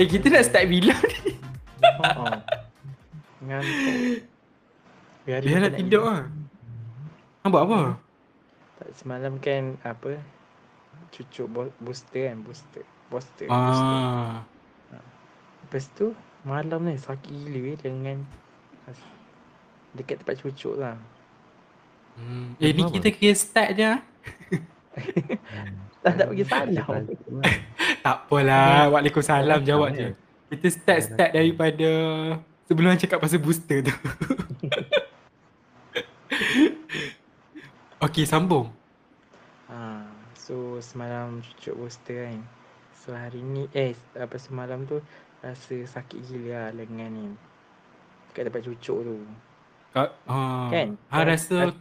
Eh kita nak start bila ni? Oh. Ngantuk. Biar Dia nak tidur ah. Hang buat apa? Tak semalam kan apa? Cucuk bo- booster kan, booster. Booster. booster. Ah. Lepas tu malam ni sakit gila eh dengan dekat tempat cucuk lah. Hmm. Eh ni kita kira start je ah. Tak tak bagi salam. Tak apalah. Waalaikumsalam jawab je. Kita start start daripada sebelum cakap pasal booster tu. Okey, sambung. Ha, so semalam cucuk booster kan. So hari ni eh apa semalam tu rasa sakit gila lah lengan ni. Dekat tempat cucuk tu. Kau ha. Kan? Hang rasa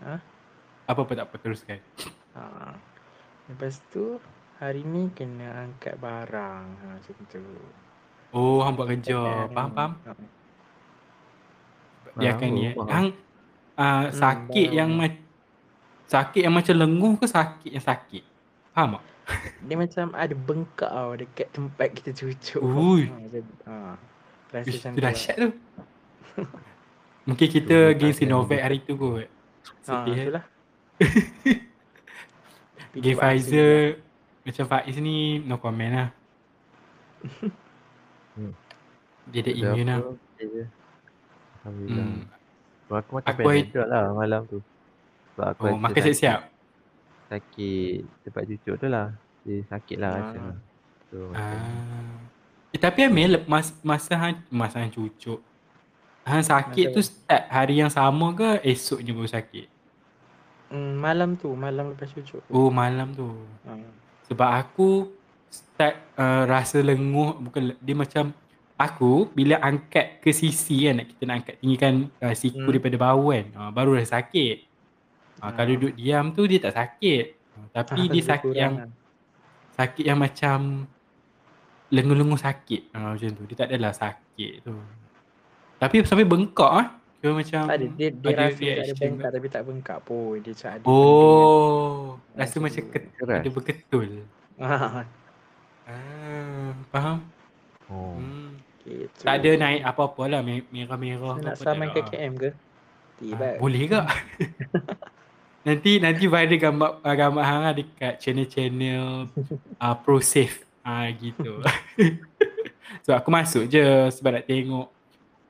Ha? Apa-apa tak apa teruskan. Ha. Lepas tu hari ni kena angkat barang ha, macam tu. Oh, hang buat kerja. Faham, faham? Ha. Dia akan ni eh. Hang uh, sakit faham. yang ma- sakit yang macam lenguh ke sakit yang sakit? Faham tak? Dia macam ada bengkak tau dekat tempat kita cucuk. Ui. Ha, macam, ha. Rasa Ish, macam tu tu. lah. dahsyat tu. Mungkin kita game tak Sinovac hari tu kot. Ha, Sedih eh. itulah. Game Pfizer macam Faiz ni no comment lah. Hmm. Dia ada immune lah. Okay. Alhamdulillah. Hmm. Aku Aku Panadol lah malam tu. Sebab aku Oh, makan siap-siap. Sakit tempat cucuk tu lah. Dia sakit lah Ah. rasa. So, macam Ah. Eh, tapi Amil mas, masa hang masa hang cucuk hang sakit Masa- tu start hari yang sama ke esoknya baru sakit? Hmm, malam tu, malam lepas cucuk tu. Oh malam tu. Ha. Sebab aku start uh, rasa lenguh bukan dia macam aku bila angkat ke sisi kan nak kita nak angkat tinggikan uh, siku Hmm. daripada bawah kan uh, baru dah sakit. Uh, Ah. Kalau duduk diam tu dia tak sakit. Uh, tapi dia sakit yang lah. sakit yang macam lenguh-lenguh sakit uh, macam tu. Dia tak adalah sakit tu. Tapi sampai bengkak ah. Dia macam Tak ada, dia, dia ada rasa tak ada bengkak ke? tapi tak bengkak pun. Dia macam ada Oh, rasa Macam ket, ada berketul. Ha, Ah, faham? Oh. Hmm. gitu. Tak ada naik apa-apa lah me- merah-merah So, ke nak saman ke. KM ke? Tiba. Ah, boleh ke? nanti nanti viral gambar uh, gambar hang lah dekat channel-channel uh, pro safe ah gitu. so aku masuk je sebab nak tengok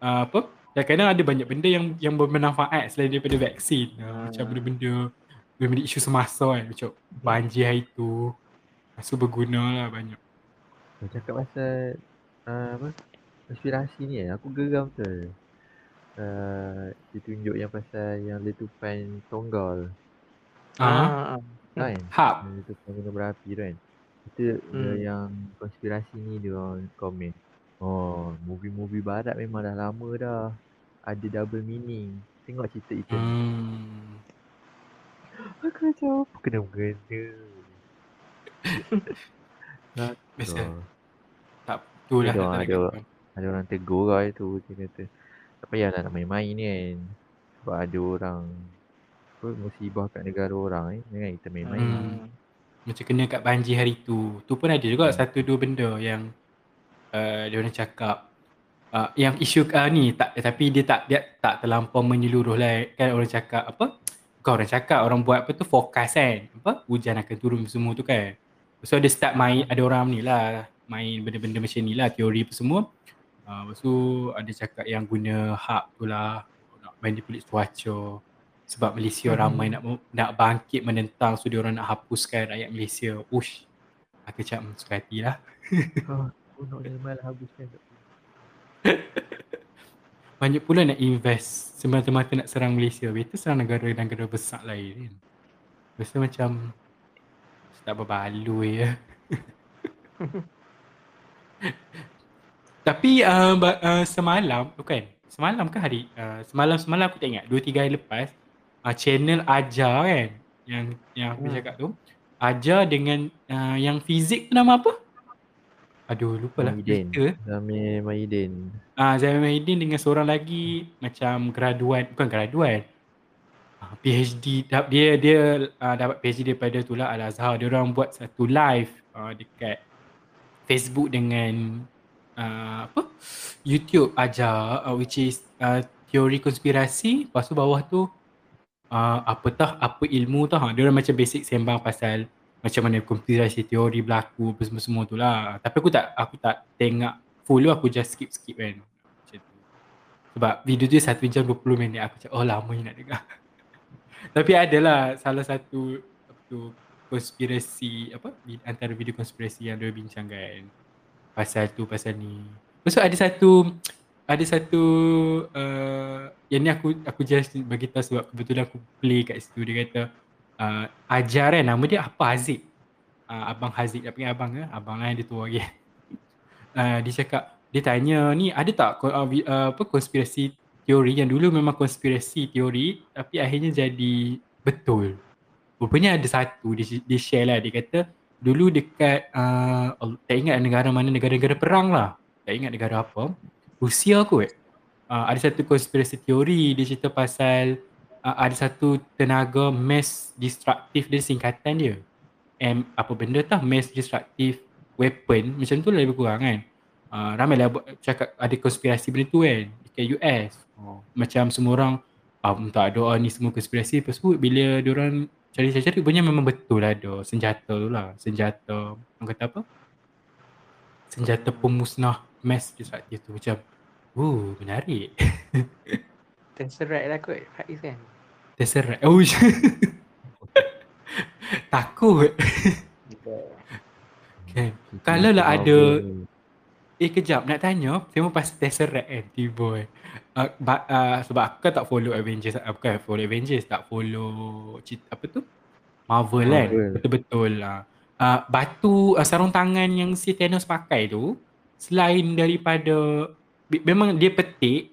uh, apa? Kadang-kadang ada banyak benda yang yang bermanfaat selain daripada vaksin. Uh, Ah. Macam benda-benda benda-benda isu semasa kan macam banjir hari tu. So berguna lah banyak. Kau cakap pasal uh, apa? Konspirasi ni kan, aku geram betul. Uh, dia tunjuk yang pasal yang letupan Tonggal Ah, Ah, kan? hub. Yang letupan gunung berapi tu kan. Itu Hmm. uh, yang konspirasi ni dia orang komen. Oh, movie-movie barat memang dah lama dah ada double meaning. Tengok cerita itu. Hmm. Aku macam apa kena-mengena. Biasa. So, Tak tu lah. Ada tak orang ada. ada orang tegur lah itu dia kata. Tak payahlah nak main-main ni kan. Sebab ada orang apa musibah kat negara orang eh. Jangan kita main-main. Hmm. Macam kena kat banjir hari tu. Tu pun ada juga Hmm. satu dua benda yang uh, dia orang cakap uh, yang isu uh, ni tak tapi dia tak dia tak terlampau menyeluruh lah. Kan orang cakap apa? Bukan orang cakap orang buat apa tu forecast kan? Apa? Hujan akan turun semua tu kan? So dia start main ada orang ni lah main benda-benda macam ni lah teori apa semua. Uh, lepas tu ada cakap yang guna hub tu lah nak manipulate cuaca. Sebab Malaysia Hmm. ramai nak nak bangkit menentang so dia orang nak hapuskan rakyat Malaysia. Ush aku macam suka hati lah Nak malah habiskan kat banyak pula nak invest. Semata-mata nak serang Malaysia. Better serang negara-negara besar lain kan? Rasa macam tak berbaloi ya. Tapi uh, uh, semalam bukan semalam ke hari? Uh, semalam-semalam aku tak ingat 2 3 hari lepas uh, channel Ajar kan? Yang yang aku Hmm. cakap tu. Ajar dengan uh, yang fizik tu nama apa aduh lupa lah. Zamir Maiden. Ah Zain Mahidin dengan seorang lagi macam graduan bukan graduan. Ah, PhD dia dia uh, dapat PhD daripada tu lah Al Azhar. Dia orang buat satu live uh, dekat Facebook dengan uh, apa YouTube ajar uh, which is uh, teori konspirasi lepas tu bawah tu uh, apa tah apa ilmu tah dia orang macam basic sembang pasal macam mana konspirasi teori berlaku apa semua-semua tu lah. Tapi aku tak aku tak tengok full aku just skip skip kan. Macam tu. Sebab video tu 1 jam 20 minit. Aku cakap oh lama ni nak dengar. Tapi adalah salah satu apa tu konspirasi apa antara video konspirasi yang dia bincangkan pasal tu pasal ni. Tu ada satu ada satu uh, yang ni aku aku just bagi tahu sebab kebetulan aku play kat situ. Dia kata uh, ajar kan nama dia apa Haziq. Uh, abang Haziq dia panggil abang ke? Abang lain dia tua lagi. Uh, dia cakap dia tanya ni ada tak uh, apa konspirasi teori yang dulu memang konspirasi teori tapi akhirnya jadi betul. Rupanya ada satu dia, dia share lah dia kata dulu dekat uh, tak ingat negara mana negara-negara perang lah. Tak ingat negara apa. Rusia kot. Uh, ada satu konspirasi teori dia cerita pasal uh, ada satu tenaga mass destructive dia singkatan dia. M apa benda tah mass destructive weapon macam tu lah lebih kurang kan. Uh, ramai lah cakap ada konspirasi benda tu kan dekat US. Oh. Macam semua orang um, tak doa ni semua konspirasi lepas tu bila diorang cari-cari rupanya memang betul ada senjata tu lah senjata orang kata apa senjata pemusnah mass destructive tu macam uh menarik Tesseract lah kot Faiz kan. Tesseract oh takut. Kan? Kalau lah ada Eh kejap. Nak tanya Saya mau pasal Tesseract kan Tiba eh. Uh, but, uh, Sebab aku kan tak follow Avengers. Uh, Bukan follow Avengers Tak follow cita, Apa tu? Marvel, Marvel. kan Betul-betul lah. Uh, Batu uh, sarung tangan yang si Thanos pakai tu Selain daripada Memang dia petik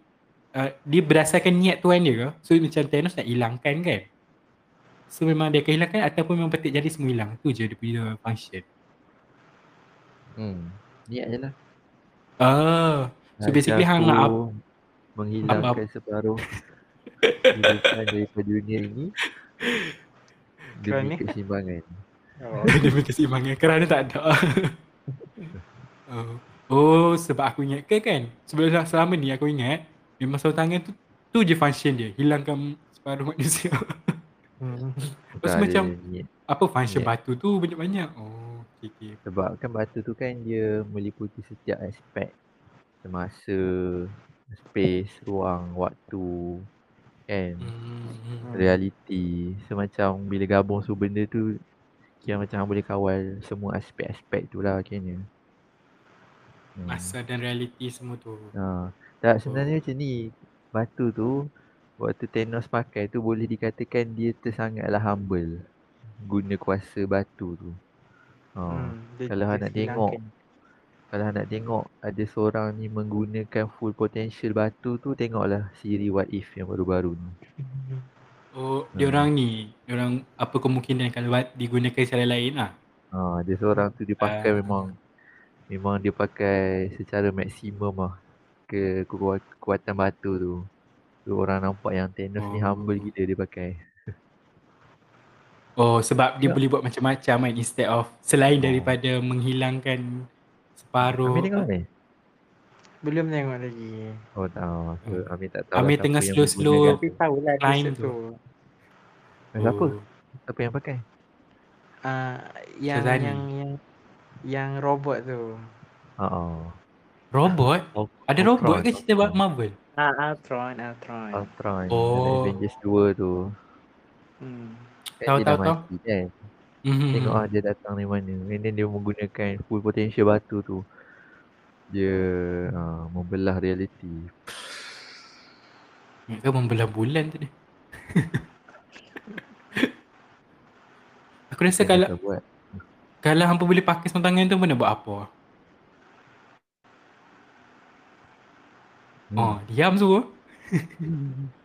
uh, Dia berdasarkan niat tuan dia ke So macam Thanos nak hilangkan kan So memang dia akan hilangkan Ataupun memang petik jadi semua hilang Tu je dia punya function Hmm Niat je lah Ah, so basically hang nak up, menghilangkan up, up. separuh kehidupan daripada dunia ini demi keseimbangan. Oh. demi keseimbangan kerana tak ada. oh. oh, sebab aku ingat ke kan? Sebelum selama ni aku ingat memang sarung tangan tu tu je function dia, hilangkan separuh manusia. hmm. Terus macam apa function yeah. batu tu banyak-banyak. Oh. Okay, okay. Sebab kan batu tu kan dia meliputi setiap aspek Semasa, space, ruang, waktu Kan mm-hmm. Reality Semacam bila gabung semua benda tu Kira macam boleh kawal semua aspek-aspek tu lah kayaknya hmm. Masa dan reality semua tu ha. Tak sebenarnya oh. macam ni Batu tu Waktu Thanos pakai tu boleh dikatakan dia tersangatlah humble Guna kuasa batu tu Ha. Hmm, kalau nak tengok kalau nak tengok ada seorang ni menggunakan full potential batu tu tengoklah siri what if yang baru-baru ni. Oh, hmm. dia orang ni, dia orang apa kemungkinan kalau digunakan secara lain lah. Ha, dia seorang tu dia pakai uh. memang memang dia pakai secara maksimum lah ke kekuatan batu tu. Tu orang nampak yang Thanos oh. ni humble gila dia pakai. Oh sebab dia ya. boleh buat macam-macam kan instead of selain oh. daripada menghilangkan separuh. Amir tengok ni? Belum tengok lagi. Oh tahu. So, oh. Amir tak tahu. Amir lah tengah slow-slow tapi tahu lah line tu. Eh, siapa? Oh. Siapa yang pakai? Ah uh, yang, yang yang yang robot tu. Oh. Robot? Oh, Ada Ultron. robot ke cerita buat Marvel? Ah, Ultron, Ultron. Ultron. Oh. Avengers 2 tu. Hmm. Tahu tahu tahu. Kan? Mm-hmm. Tengok ah dia datang dari mana. And then dia menggunakan full potential batu tu. Dia uh, membelah reality. Ingat membelah bulan tu dia. Aku rasa kalau kalau hampa boleh pakai semua tangan tu mana buat apa? Hmm. Oh, diam suruh.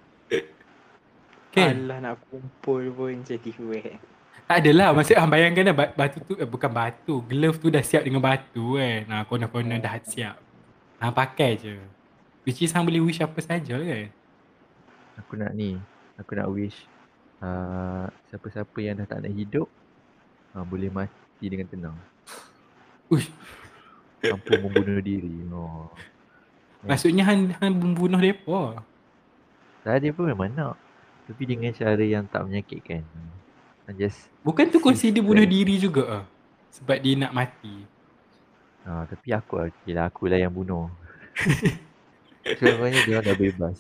Kan? Alah nak kumpul pun jadi wet. Tak adalah. Maksud ah, bayangkan dah batu tu eh, bukan batu. Glove tu dah siap dengan batu kan. Nah, kona-kona dah siap. Ha, pakai je. Which is hang boleh wish apa saja kan. Aku nak ni. Aku nak wish. Uh, siapa-siapa yang dah tak nak hidup. Uh, boleh mati dengan tenang. Uish. mampu membunuh diri. Oh. Maksudnya Han, Han membunuh mereka. Dah dia pun memang nak. Tapi dengan cara yang tak menyakitkan. Han just Bukan tu consider bunuh diri juga ah. Sebab dia nak mati. Ha, tapi aku okay lah, aku lah yang bunuh. Sebenarnya dia dah bebas.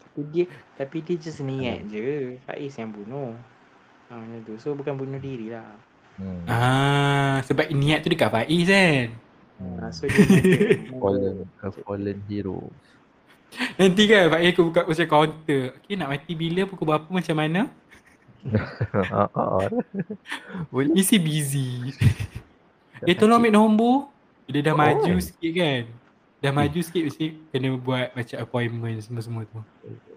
Tapi dia tapi dia just niat je. Faiz yang bunuh. Ha, macam tu. So bukan bunuh diri lah. Hmm. Ah, sebab niat tu dekat Faiz kan. Hmm. Ha, so dia fallen, a fallen hero. Nanti kan Faiz aku buka macam counter. Okay nak mati bila pukul berapa macam mana? Boleh. Mesti busy. Eh tolong ambil nombor. Dia dah Oh. maju sikit kan. Dah maju sikit mesti kena buat macam appointment semua-semua tu.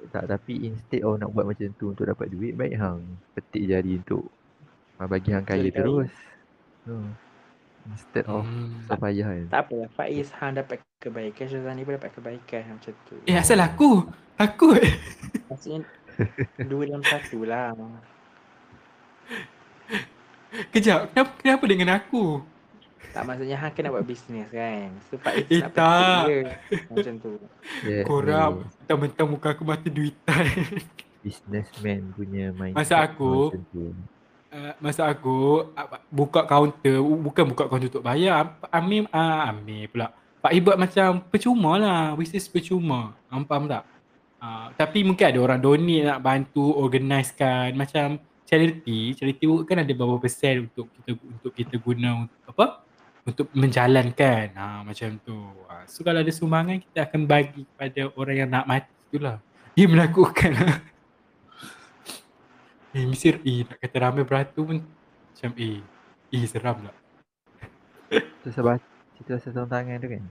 Tak, tapi instead of nak buat macam tu untuk dapat duit, baik hang petik jari untuk bagi hang kaya. terus. Hmm. Instead of Hmm. susah payah kan. Tak apa Faiz Han dapat kebaikan Syazani pun dapat kebaikan macam tu Eh asal aku? Takut. Maksudnya Dua dalam satu lah Kejap, kenapa, kenapa dengan aku? Tak maksudnya Han kena buat bisnes kan So Faiz Eh, nak tak. Macam tu Yeah, Korang ni mentang-mentang muka aku mata duitan. businessman punya mindset. Masa aku- macam tu. Uh, masa aku uh, buka kaunter, bukan buka kaunter untuk bayar. Amir, uh, Amir pula. Pak buat macam percuma lah. Bisnes percuma. Faham, faham tak? Uh, tapi mungkin ada orang donate nak bantu organisekan macam charity. Charity work kan ada beberapa persen untuk kita untuk kita guna untuk apa? Untuk menjalankan. Ha, macam tu. Ha, so kalau ada sumbangan kita akan bagi kepada orang yang nak mati tu lah. Dia melakukan. Eh Mesir, eh nak kata ramai beratur pun macam eh, eh seram tak? Tu sebab cerita pasal sarung tangan tu kan.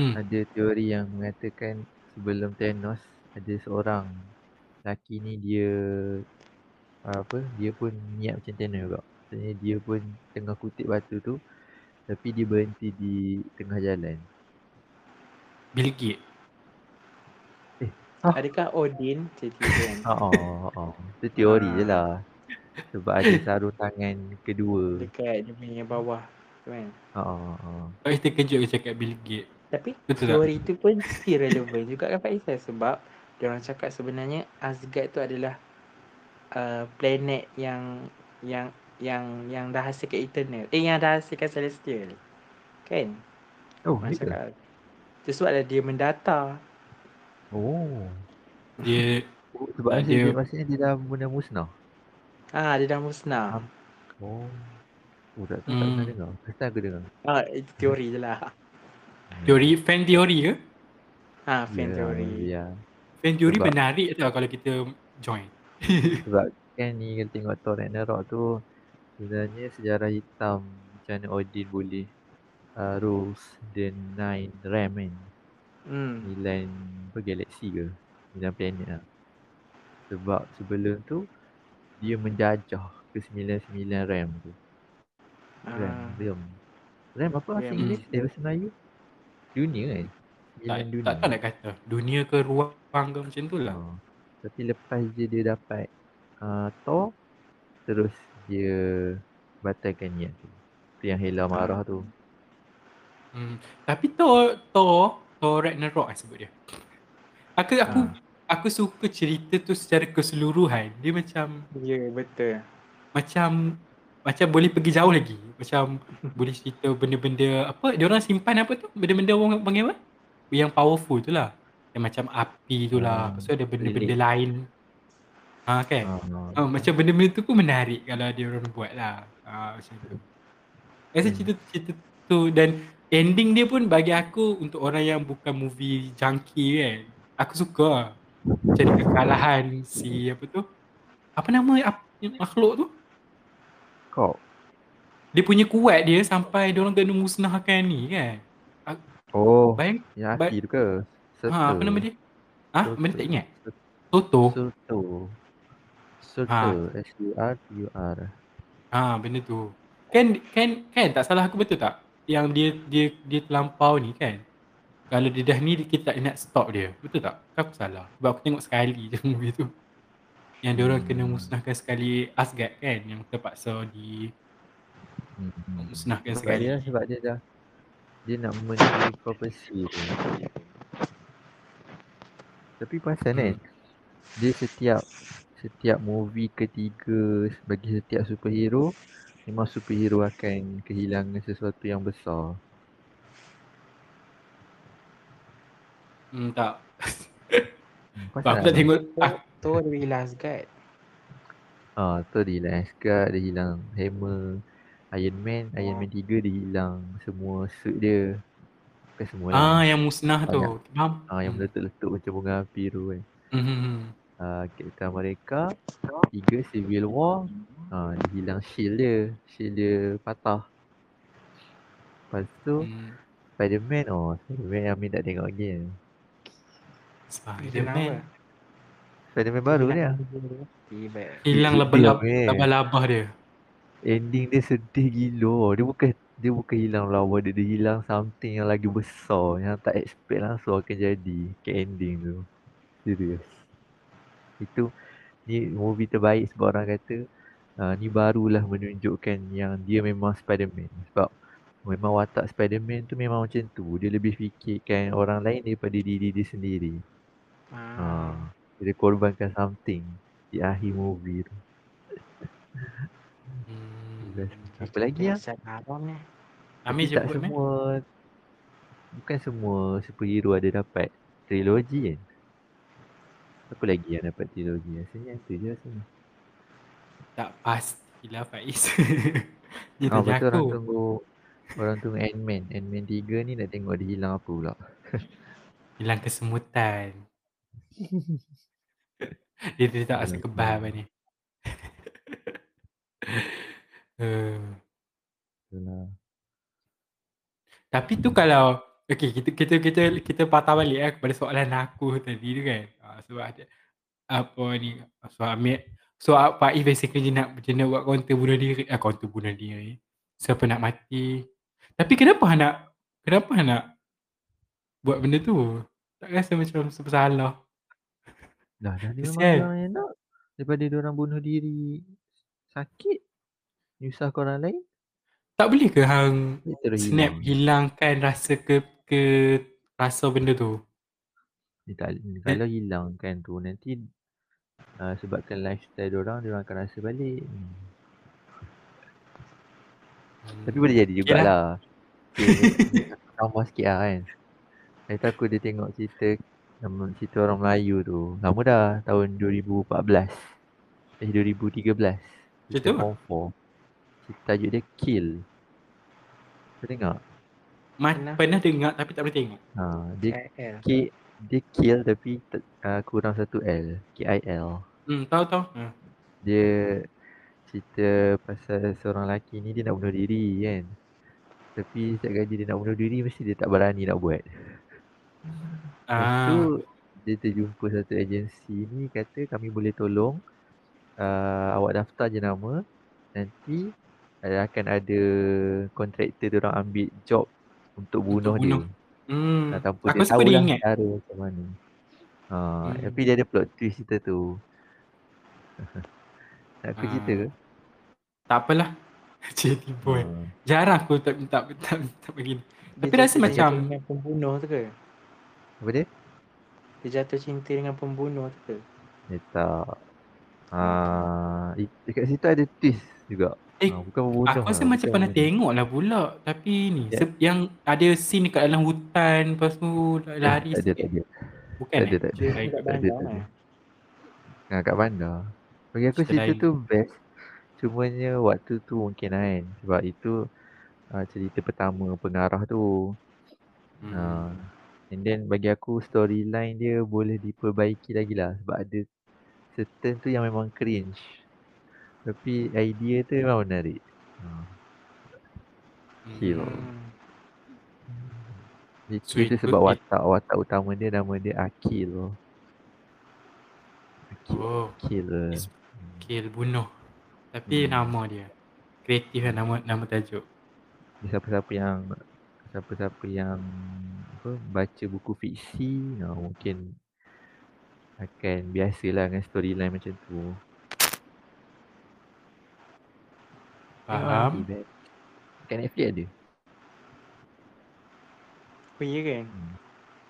Hmm. Ada teori yang mengatakan sebelum Thanos ada seorang lelaki ni dia apa dia pun niat macam Thanos juga. Maksudnya dia pun tengah kutip batu tu tapi dia berhenti di tengah jalan. Bill. Ah. Adakah Odin kan Ha oh, oh. Itu teori je lah. Sebab ada sarung tangan kedua. Dekat dia punya bawah tu kan Ha oh, oh. Kau terkejut ke cakap Bill Gates. Tapi Betul tak? teori tu pun still relevan juga kan kan? Sebab dia orang cakap sebenarnya Asgard tu adalah uh, planet yang yang yang yang dah hasilkan eternal. Eh yang dah hasilkan celestial. Kan? Oh, Orang dia ke? cakap. Tu sebab lah dia mendata. Oh. Dia Sebab dia, dia- dia maksudnya dia dah mula musnah. Ah, dia dah musnah. Oh. Oh, tak tak pernah Hmm. dengar. First time aku dengar. Ah, itu teori je lah. teori fan teori ke? Ah, fan Ya, teori. Ya. Fan teori Sebab- menarik tau kalau kita join. Sebab kan ni kalau tengok Thor Ragnarok tu sebenarnya sejarah hitam macam mana Odin boleh uh, rules the nine realm kan. Hmm. Nine apa galaksi ke? Nine planet lah. Sebab sebelum tu dia menjajah ke sembilan-sembilan realm tu. Realm. Ah, Realm. Realm apa bahasa Realm. Inggeris? Eh bahasa Melayu? Dunia kan? Tak, Sembilan dunia. tak tahu nak kata. Dunia ke ruang ke macam tu lah. Oh. Tapi lepas je dia dapat uh, Thor terus dia batalkan niat tu. Tu yang Hela marah tu. Hmm. Tapi Thor, Thor, Thor Ragnarok lah sebut dia. Aku aku Ah. aku suka cerita tu secara keseluruhan. Dia macam Ya, betul. macam macam boleh pergi jauh lagi. Macam boleh cerita benda-benda apa dia orang simpan apa tu? Benda-benda orang panggil apa? Yang powerful tu lah. Yang macam api tu lah. Hmm, Lepas tu ada benda-benda relate. lain. Ha kan? Ah, Oh, macam benda-benda tu pun menarik kalau dia orang buat lah. Ha, macam tu. Rasa Hmm. cerita cerita tu dan ending dia pun bagi aku untuk orang yang bukan movie junkie kan. Aku suka dia kekalahan si apa tu. Apa nama ap, makhluk tu? Kau. Dia punya kuat dia sampai dia orang kena musnahkan ni kan. Oh, Bayang yang ba- tu ke? Serta. ha, apa nama dia? Ha? Serta. Mana tak ingat? Toto. Serta. Serta. S-U-R-T-U-R. Ha, benda tu. Kan kan kan tak salah aku betul tak? Yang dia dia dia terlampau ni kan. Kalau dia dah ni kita tak nak stop dia. Betul tak? Aku salah? Sebab aku tengok sekali je movie tu. Yang dia orang kena Hmm. musnahkan sekali Asgard kan yang terpaksa di Hmm. Musnahkan Sebab sekali. dia sebab dia dah dia nak mencuri prophecy tu. Tapi pasal Hmm. kan dia setiap setiap movie ketiga bagi setiap superhero memang superhero akan kehilangan sesuatu yang besar. Hmm, tak. Hmm, Aku tak tengok. Ah, Tu ada hilang Asgard. Ah, tu dia hilang Asgard, dia hilang Hammer, Iron Man, Iron Man 3 dia hilang semua suit dia. Bukan semua lah. ah yang musnah tu. Faham? Ah, yang meletup-letup macam bunga api tu kan. Hmm. Ah, Captain America, 3 Civil War, ah, dia hilang shield dia. Shield dia patah. Lepas tu, Hmm. Spider-Man, oh Spider-Man Amin tak tengok lagi. Spider-Man. Spider-Man baru dia. Hilang labah-labah dia. Ending dia sedih gila. Dia bukan dia bukan hilang lawa dia, dia hilang something yang lagi besar yang tak expect langsung akan jadi ke ending tu. Serius. Itu ni movie terbaik sebab orang kata uh, ni barulah menunjukkan yang dia memang Spider-Man. Sebab memang watak Spider-Man tu memang macam tu. Dia lebih fikirkan orang lain daripada diri dia sendiri. Ah. Ha. Dia korbankan something di akhir movie tu. Hmm. Apa lagi ya? Amir Tapi tak semua Bukan semua superhero ada dapat trilogi kan Apa lagi yang dapat trilogi Rasanya tu je rasanya Tak pastilah Faiz. Dia Ah, tak betul orang jago. tunggu Orang tunggu Ant-Man Ant-Man 3 ni nak tengok dia hilang apa pula Hilang kesemutan. dia, dia tak rasa kebal apa ni. uh, Itulah tapi tu kalau Okay, kita kita kita kita patah balik eh kepada soalan aku tadi tu kan. Uh, sebab ada apa ni so Amir so Faiz basically dia nak dia nak buat counter bunuh diri eh counter bunuh diri siapa nak mati. Tapi kenapa nak kenapa nak buat benda tu? Tak rasa macam bersalah. Dah dah dia memang yang nak. Daripada dia orang bunuh diri Sakit Nyusah orang lain. Tak boleh ke hang snap hilang hilangkan rasa ke ke rasa benda tu? Dia tak, Kalau hilang kan tu. Nanti uh, Sebabkan lifestyle dia orang Dia orang akan rasa balik hmm. Tapi boleh jadi Okay jugalah. Okay, sama sikit lah kan. Saya takut dia tengok cerita nama cerita orang Melayu tu. Lama dah tahun 2014. Eh 2013. Cerita apa? Form 4. Cerita tajuk dia Kill. Kau tengok? Ma- Pernah. pernah dengar tapi tak pernah tengok Ha, dia. K, dia Kill tapi uh, kurang satu L. K-I-L. hmm tahu tahu ha. Dia cerita pasal seorang lelaki ni dia nak bunuh diri kan. Tapi setiap kali dia nak bunuh diri mesti dia tak berani nak buat. Lepas tu ah dia terjumpa satu agensi ni kata kami boleh tolong uh, awak daftar je nama nanti uh, akan ada kontraktor dia orang ambil job untuk bunuh, bunuh. dia. Hmm Uh, tanpa aku dia tahu lah ingat cara macam mana. Uh, Hmm. Tapi dia ada plot twist cerita tu. Nak aku Ah. cerita ke? tak apalah jadi boy Uh, jarang aku tak minta tak minta begini Dia Tapi rasa macam- dengan pembunuh tu ke? apa dia? Dia jatuh cinta dengan pembunuh tu ke? Dia tak. Uh, dekat situ ada twist juga. Eh, Ah, bukan pembunuh Aku rasa lah, macam bukan pernah tengok lah pula Tapi ni Ya. se- Yang ada scene dekat dalam hutan Lepas tu lari Eh, tak ada, sikit tak ada. Bukan Tak ada, eh? tak ada. Baik. Tak ada, bandar tak ada. lah. Ha, kat bandar. Bagi aku Cerita lain. tu best. Cumanya waktu tu mungkin kan. Sebab itu uh, cerita pertama pengarah tu. Hmm. Uh, and then bagi aku storyline dia boleh diperbaiki lagi lah. Sebab ada certain tu yang memang cringe. Tapi idea tu memang menarik. Uh, Kill. Hmm. itu, itu sebab cookie. watak watak utama dia nama dia Akil. Akil. Oh Akil. Is- Kill bunuh Tapi Hmm. nama dia Kreatif lah nama nama tajuk Ni siapa-siapa yang siapa-siapa yang apa baca buku fiksi nah, mungkin akan biasalah dengan storyline macam tu. Tengok Faham. Kat Netflix ada. Oh iya kan?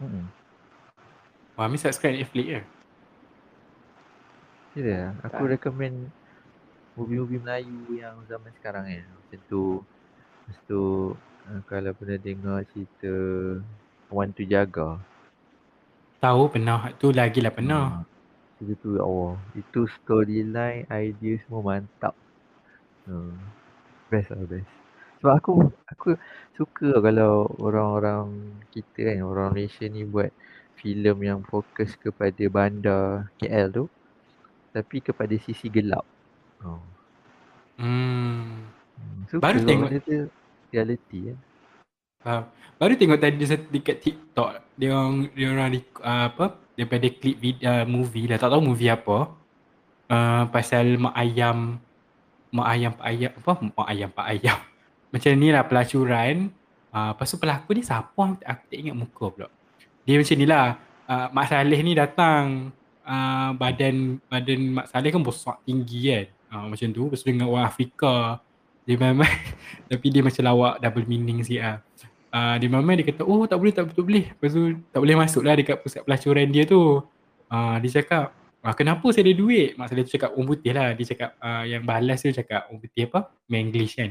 Hmm. Wah, Ami subscribe Netflix ke? Ya, aku Tak. recommend movie-movie Melayu yang zaman sekarang kan. Macam tu. Lepas tu uh, kalau pernah dengar cerita Wan Tu Jaga. Tahu pernah. Tu lagi lah pernah. Ah, Cerita tu ya Allah. Itu storyline, idea semua mantap. Hmm. Best lah best. Sebab aku aku suka tau kalau orang-orang kita kan, orang Malaysia ni buat filem yang fokus kepada bandar KL tu tapi kepada sisi gelap. Oh. Hmm. Suka Baru tengok. benda tu reality. Faham. Baru tengok tadi dia satu dekat TikTok. Dia orang dia orang uh, apa daripada klip vid, uh, movie lah tak tahu movie apa. Uh, pasal mak ayam mak ayam pak ayam apa mak ayam pak ayam. Macam ni lah pelacuran. Uh, lepas tu pelakon ni siapa aku, aku tak ingat muka pula. Dia macam ni lah. Uh, Mak Saleh ni datang uh, badan badan Mak Saleh kan besar tinggi kan. Uh, macam tu. Lepas tu dengan orang Afrika. Dia memang tapi dia macam lawak double meaning sikit lah. Uh, dia memang dia kata oh tak boleh tak betul boleh. Lepas tu tak boleh masuk lah dekat pusat pelacuran dia tu. Uh, dia cakap ah, kenapa saya ada duit? Mak Saleh tu cakap orang putih lah. Dia cakap uh, yang balas tu cakap orang putih apa? Menglish kan.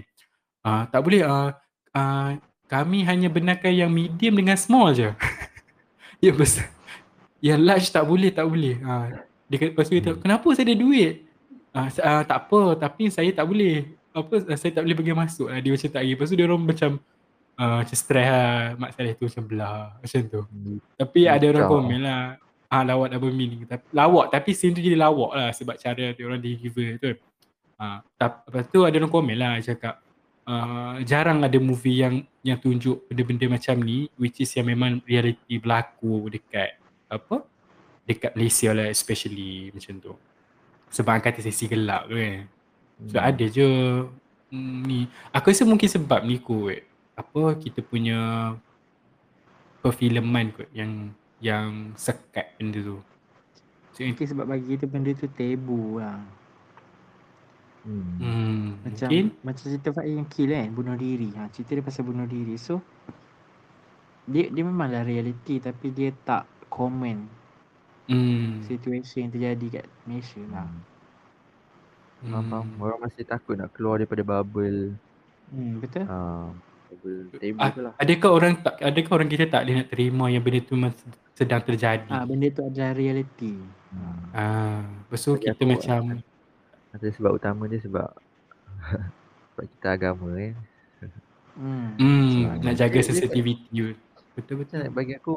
Uh, tak boleh uh, uh, kami hanya benarkan yang medium dengan small je. yang besar. Yang large tak boleh, tak boleh. Ha, dia kata, lepas tu dia Hmm. kenapa saya ada duit? Ah, ah, tak apa, tapi saya tak boleh. Apa, ah, saya tak boleh bagi masuk. Ah, dia macam tak lagi. Lepas tu dia orang macam ah, macam stress lah. Mak Saleh tu macam belah. Macam tu. Hmm. Tapi ada orang komen lah. Ah, lawak double meaning. Tapi, lawak tapi scene tu jadi lawak lah sebab cara dia orang deliver tu. Ah, tap, lepas tu ada orang komen lah cakap uh, jarang ada movie yang yang tunjuk benda-benda macam ni which is yang memang reality berlaku dekat apa dekat Malaysia lah especially macam tu sebab kata sesi gelap tu kan so Hmm. ada je mm, ni aku rasa mungkin sebab ni kot apa kita punya perfilman kot yang yang sekat benda tu so, Mungkin sebab bagi kita benda tu tabu lah. Hmm. hmm, Macam mungkin macam cerita Faiz yang kill kan, bunuh diri. Ha, cerita dia pasal bunuh diri. So dia dia memanglah reality tapi dia tak komen hmm, situasi yang terjadi kat Malaysia lah. Hmm. Faham, faham. hmm. Orang masih takut nak keluar daripada bubble. Hmm, betul? Ah, Ah, tu lah. adakah orang tak adakah orang kita tak boleh nak terima yang benda tu sedang terjadi Ah, benda tu adalah reality. Ah, lepas tu Bagi kita aku, macam Ada sebab utama dia sebab sebab kita agama kan. Hmm. hmm, Sebab- nak jaga dia- sensitivity tu. Betul betul. bagi aku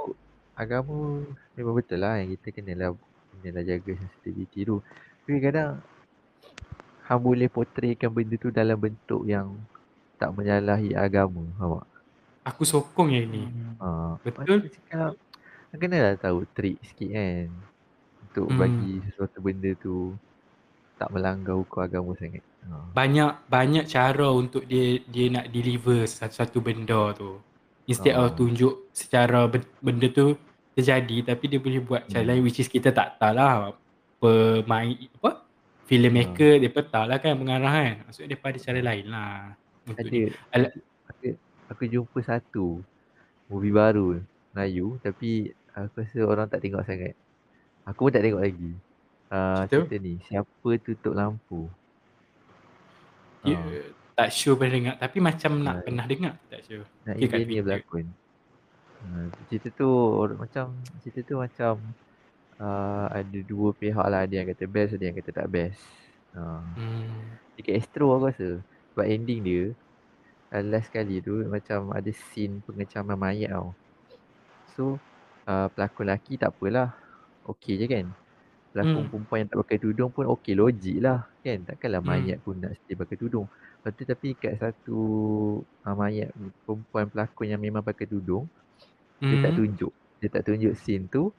agama memang betul lah yang kita kenalah kenalah jaga sensitivity tu. Tapi kadang hang boleh portraykan benda tu dalam bentuk yang tak menyalahi agama. Faham tak? Aku sokong yang ni. Hmm. Ha, Betul. cakap, hang kenalah tahu trik sikit kan. Untuk Hmm. bagi sesuatu benda tu tak melanggar hukum agama sangat. Ha. Banyak banyak cara untuk dia dia nak deliver satu-satu benda tu. Instead Ah. of tunjuk secara ben- benda tu terjadi tapi dia boleh buat cara Hmm. lain which is kita tak tahu lah pemain apa filmmaker dia tahu lah kan mengarah kan. Maksudnya dia pada cara lain lah. Untuk Ada dia. Ala- aku, aku jumpa satu movie baru Melayu tapi aku rasa orang tak tengok sangat. Aku pun tak tengok lagi. Uh, Cerita? cerita ni Siapa tutup lampu dia Ah. tak sure pernah dengar tapi macam nak Ah. pernah dengar tak sure. Nak Okay, Indian ni berlakon uh, Cerita tu macam Cerita tu macam uh, Ada dua pihak lah Ada yang kata best Ada yang kata tak best uh, Hmm. Dekat Astro aku rasa Sebab ending dia uh, Last kali tu Macam ada scene Pengecaman mayat tau. So uh, Pelakon lelaki tak apalah Okay je kan. Pelakon Hmm. perempuan yang tak pakai tudung pun Okay logik lah Kan. Takkanlah Hmm. mayat pun nak stay pakai tudung. Lepas tu tapi kat satu uh, Mayat perempuan pelakon yang memang pakai tudung Dia tak Hmm. tunjuk. Dia tak tunjuk scene tu.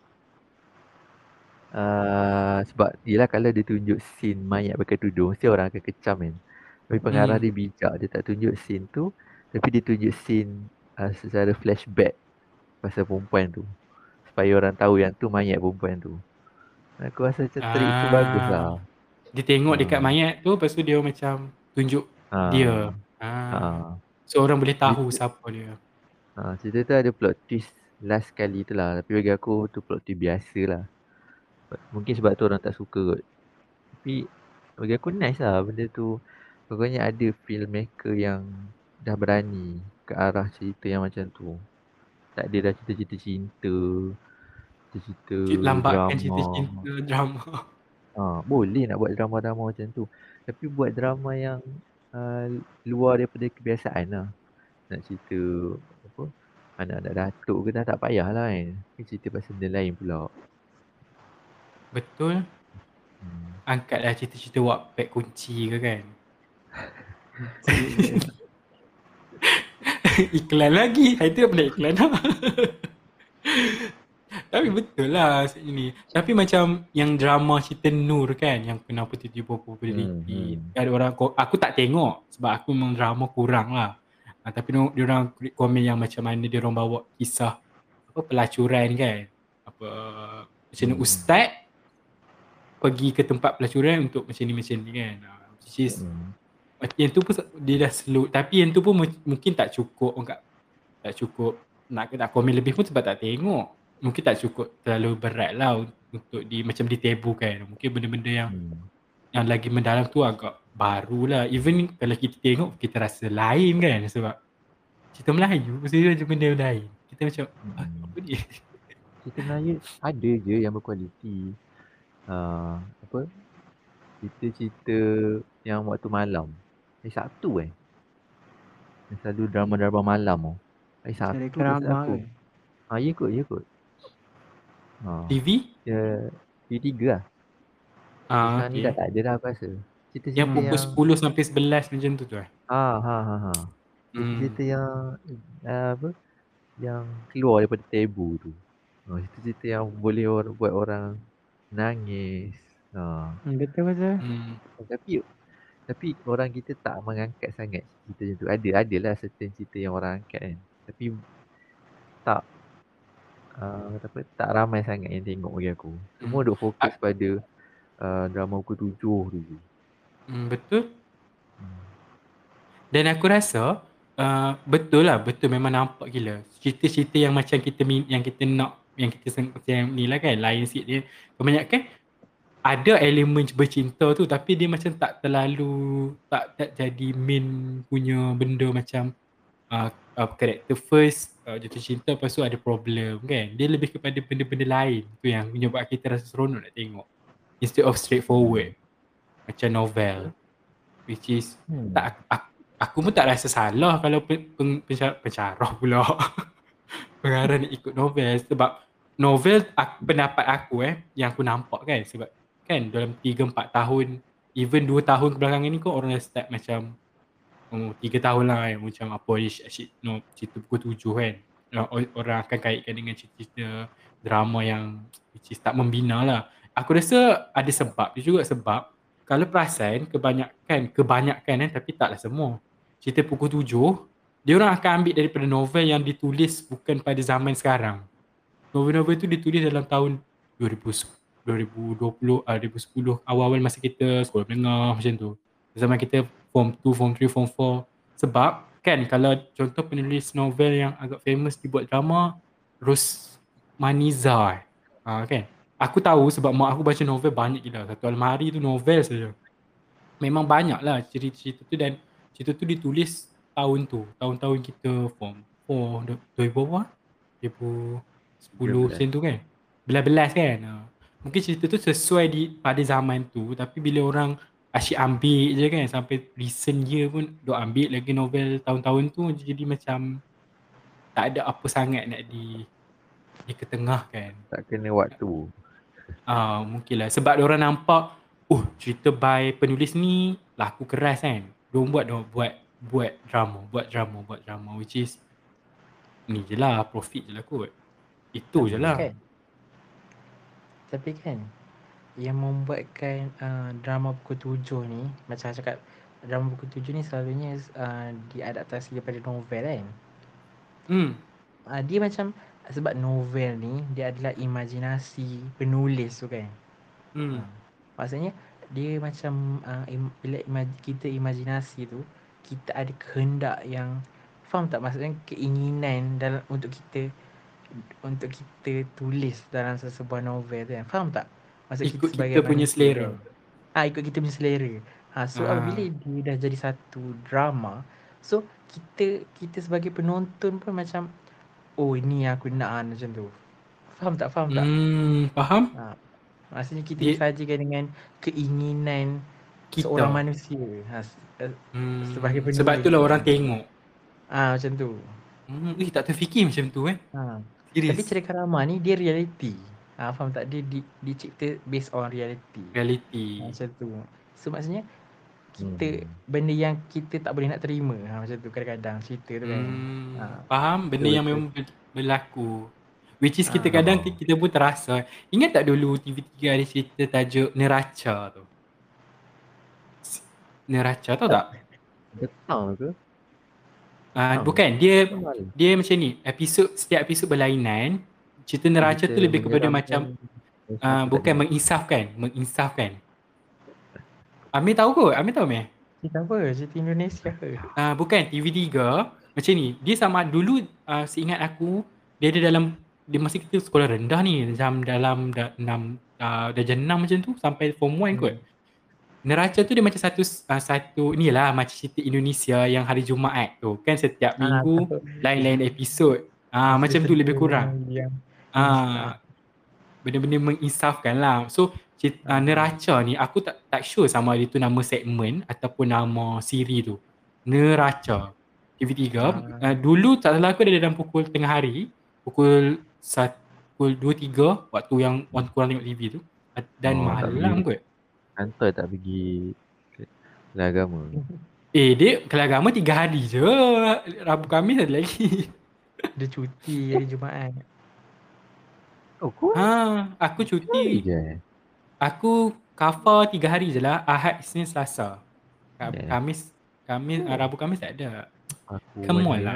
Uh, Sebab Yelah kalau dia tunjuk scene mayat pakai tudung Mesti orang akan kecam kan Tapi pengarah Hmm. dia bijak Dia tak tunjuk scene tu Tapi dia tunjuk scene uh, Secara flashback Pasal perempuan tu Supaya orang tahu yang tu mayat perempuan tu Aku rasa macam trik tu Ah. bagus lah Dia tengok dekat Ah. mayat tu lepas tu dia macam tunjuk ha. dia. Ah. ha. So orang boleh tahu cerita, siapa dia. Ha, cerita tu ada plot twist last kali tu lah. Tapi bagi aku tu plot twist biasa lah. Mungkin sebab tu orang tak suka kot. Tapi bagi aku nice lah benda tu. Pokoknya ada filmmaker yang dah berani ke arah cerita yang macam tu. Tak ada dah cerita-cerita cinta. Cerita-cerita Lambatkan cerita cinta drama. Ha, boleh nak buat drama-drama macam tu. Tapi buat drama yang uh, luar daripada kebiasaan lah. Nak cerita apa anak-anak datuk ke dah tak payah lah kan. Ini cerita pasal benda lain pula. Betul. Hmm. Angkatlah cerita-cerita Wattpad kunci ke kan. iklan lagi. Itu apa iklan lah. Tapi betul lah ini. Tapi macam yang drama cerita Nur kan yang kenapa tiba-tiba populariti. Hmm, hmm. Ada orang aku tak tengok sebab aku memang drama kurang lah. Ha, tapi dia orang komen yang macam mana dia orang bawa kisah apa pelacuran kan. Apa macam hmm. ustaz pergi ke tempat pelacuran untuk macam ni macam ni kan. Ha, which is hmm. Yang tu pun dia dah slow tapi yang tu pun mungkin tak cukup orang tak cukup nak nak komen lebih pun sebab tak tengok mungkin tak cukup terlalu berat lah untuk di macam ditebukan. Mungkin benda-benda yang hmm. yang lagi mendalam tu agak baru lah. Even kalau kita tengok kita rasa lain kan sebab cerita Melayu mesti macam benda lain. Kita macam hmm. ah, apa ni? Cerita Melayu ada je yang berkualiti. Uh, apa? Cerita-cerita yang waktu malam. Eh Sabtu eh. Yang selalu drama-drama malam oh. Eh Sabtu ke Sabtu. Ah, ya kot, ya kot. Ha. TV? Ya, TV3 lah. Ah, okay. ni dah tak ada dah aku rasa. Cerita -cerita yang pukul yang... 10 sampai 11 macam tu tu eh? Ha, ha, ha, ha. Hmm. Cerita yang uh, apa? Yang keluar daripada tabu tu. Ha, cerita-cerita yang boleh orang, buat orang nangis. Ha. Hmm, betul betul. Hmm. Tapi tapi orang kita tak mengangkat sangat cerita macam tu. Ada adalah certain cerita yang orang angkat kan. Tapi tak uh, apa, tak ramai sangat yang tengok bagi aku. Semua hmm. duk fokus A- pada uh, drama pukul tujuh tu. Hmm, betul. Hmm. Dan aku rasa uh, betul lah, betul memang nampak gila. Cerita-cerita yang macam kita yang kita nak yang kita yang ni lah kan lain sikit dia kebanyakan ada elemen bercinta tu tapi dia macam tak terlalu tak tak jadi main punya benda macam uh, uh, character first uh, jatuh cinta lepas tu ada problem kan? Dia lebih kepada benda-benda lain tu yang menyebabkan kita rasa seronok nak tengok. Instead of straightforward. Macam novel. Which is hmm. tak aku, aku pun tak rasa salah kalau pen, pen, pencar, pencarah pula. Pengarah ni ikut novel sebab novel aku, pendapat aku eh yang aku nampak kan? Sebab kan dalam 3 4 tahun even 2 tahun kebelakangan ni kau orang dah start macam oh, tiga tahun lah kan macam apa asyik no, cerita pukul tujuh kan. Orang akan kaitkan dengan cerita-cerita drama yang which is tak membina lah. Aku rasa ada sebab dia juga sebab kalau perasan kebanyakan kebanyakan kan tapi taklah semua. Cerita pukul tujuh dia orang akan ambil daripada novel yang ditulis bukan pada zaman sekarang. Novel-novel tu ditulis dalam tahun 2000 2020 uh, 2010 awal-awal masa kita sekolah menengah macam tu. Zaman kita form 2, form 3, form 4 sebab kan kalau contoh penulis novel yang agak famous dibuat drama Ros Maniza ha, kan? Aku tahu sebab mak aku baca novel banyak gila. Satu almari tu novel saja. Memang banyak lah cerita-cerita tu dan cerita tu ditulis tahun tu. Tahun-tahun kita form 4 2000 berapa? 2010 macam tu kan? Belas-belas kan? Ha. Mungkin cerita tu sesuai di pada zaman tu tapi bila orang asyik ambil je kan sampai recent year pun duk ambil lagi novel tahun-tahun tu jadi macam tak ada apa sangat nak di di ketengahkan. Tak kena waktu. Ah uh, mungkinlah sebab orang nampak oh cerita by penulis ni laku keras kan. Dia buat dia buat buat drama, buat drama, buat drama which is ni je lah profit je lah kot. Itu je lah. Kan. Tapi kan yang membuatkan uh, drama pukul tujuh ni macam saya cakap drama pukul tujuh ni selalunya uh, diadaptasi daripada novel kan hmm. uh, dia macam sebab novel ni dia adalah imajinasi penulis tu kan hmm. uh, maksudnya dia macam uh, im- bila imaj- kita imajinasi tu kita ada kehendak yang Faham tak maksudnya keinginan dalam untuk kita untuk kita tulis dalam sesebuah novel tu kan. Faham tak? Maksud ikut kita, kita punya selera. Ah ha, ikut kita punya selera. Ha, so ha. bila dia dah jadi satu drama, so kita kita sebagai penonton pun macam oh ini aku nak ah, macam tu. Faham tak? Faham tak? Hmm, faham. Ha. Maksudnya kita dia, disajikan dengan keinginan kita. seorang manusia. Ha, hmm, sebagai penonton. Sebab itulah orang tengok. Ah ha, macam tu. Hmm, eh, tak terfikir macam tu eh. Ha. Serius. Tapi cerita Rama ni dia reality. Ha, faham tak? Dia di, dicipta based on reality. Reality. Ha, macam tu. So maksudnya kita hmm. benda yang kita tak boleh nak terima. Ha, macam tu kadang-kadang cerita tu kan. Hmm. Ha. Faham? Benda betul, yang memang berlaku. Which is kita ha. kadang kita pun terasa. Ingat tak dulu TV3 ada cerita tajuk Neraca tu? Neraca tau tak? Betul ke? Uh, bukan. Dia dia macam ni. Episod setiap episod berlainan cerita neraca tu lebih kepada macam uh, bukan menginsafkan menginsafkan. Amir tahu kot Amir tahu meh cerita apa? Cerita Indonesia ke? Uh, bukan. TV3 macam ni. Dia sama dulu uh, seingat aku dia ada dalam dia masih kita sekolah rendah ni. Macam dalam da, 6 uh, darjah 6 macam tu sampai form 1 hmm. kot Neraca tu dia macam satu uh, satu ni lah macam cerita Indonesia yang hari Jumaat tu kan setiap ah, minggu ah, lain-lain episod. Ah uh, macam tu lebih kurang. Ah uh, benda-benda menginsafkan lah. So cerita, uh, neraca ni aku tak tak sure sama ada tu nama segmen ataupun nama siri tu. Neraca. TV3 uh. Uh, dulu tak salah aku ada dalam pukul tengah hari pukul 1 pukul 2 3 waktu yang waktu kurang tengok TV tu dan oh, malam kot kantor tak pergi kelas agama. Eh dia kelas agama tiga hari je. Rabu Khamis ada lagi. Dia cuti hari Jumaat. Oh, kau? Ha, aku cuti. Je. Aku cover tiga hari je lah. Ahad, Isnin, Selasa. Yeah. Kamis, Kamis, oh. Rabu Kamis tak ada. Aku Come on lah.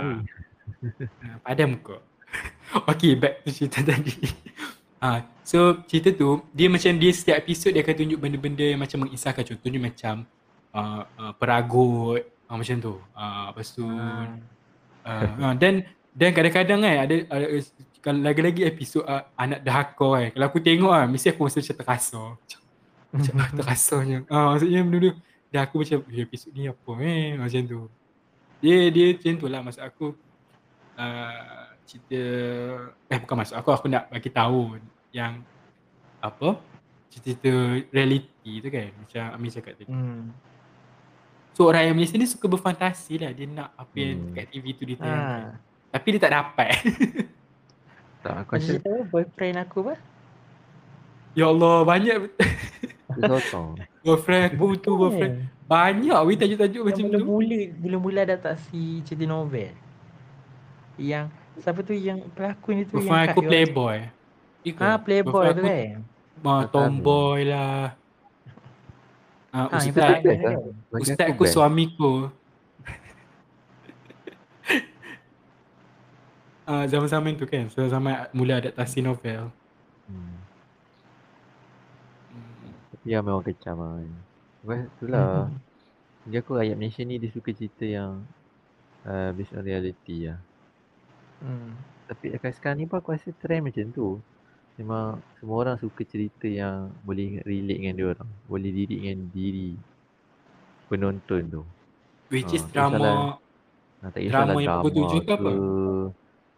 Ha, padam kau. okay, back to cerita tadi. Ah, so cerita tu dia macam dia setiap episod dia akan tunjuk benda-benda yang macam mengisahkan contohnya macam uh, uh, peragut uh, macam tu. Ah, uh, lepas tu uh, uh, dan dan kadang-kadang kan ada, ada kalau lagi-lagi episod uh, anak dahaka kan. Kalau aku tengok ah mesti aku rasa macam terasa. Macam terasanya. Ah uh, maksudnya benda tu dah aku macam eh, episod ni apa eh macam tu. Dia dia macam tu lah maksud aku uh, cerita eh bukan maksud aku aku nak bagi tahu yang apa cerita reality tu kan macam Amir cakap tadi. Hmm. So orang yang Malaysia ni suka berfantasi lah dia nak apa yang hmm. kat TV tu ditayangkan. Ha. Tapi dia tak dapat. tak aku rasa boyfriend aku apa? Ya Allah banyak Girlfriend aku tu girlfriend Banyak weh tajuk-tajuk macam tu Mula-mula Mula-mula adaptasi cerita novel Yang Siapa tu yang pelakon itu Girlfriend yang aku playboy Ah playboy tu kan. Ma tomboy lah. Ah ha, ustaz. Kan? Ustaz aku suamiku. Ah zaman-zaman tu kan. So zaman mula adaptasi novel. Hmm. Ya memang kecam lah. Sebab itulah. Jadi aku rakyat Malaysia ni dia suka cerita yang uh, based on reality lah. Hmm. Tapi sekarang ni pun aku rasa trend macam tu memang semua orang suka cerita yang boleh relate dengan dia orang. Boleh didik dengan diri penonton tu. Which ha, is drama. Ha, tak drama yang pukul tujuh ke apa?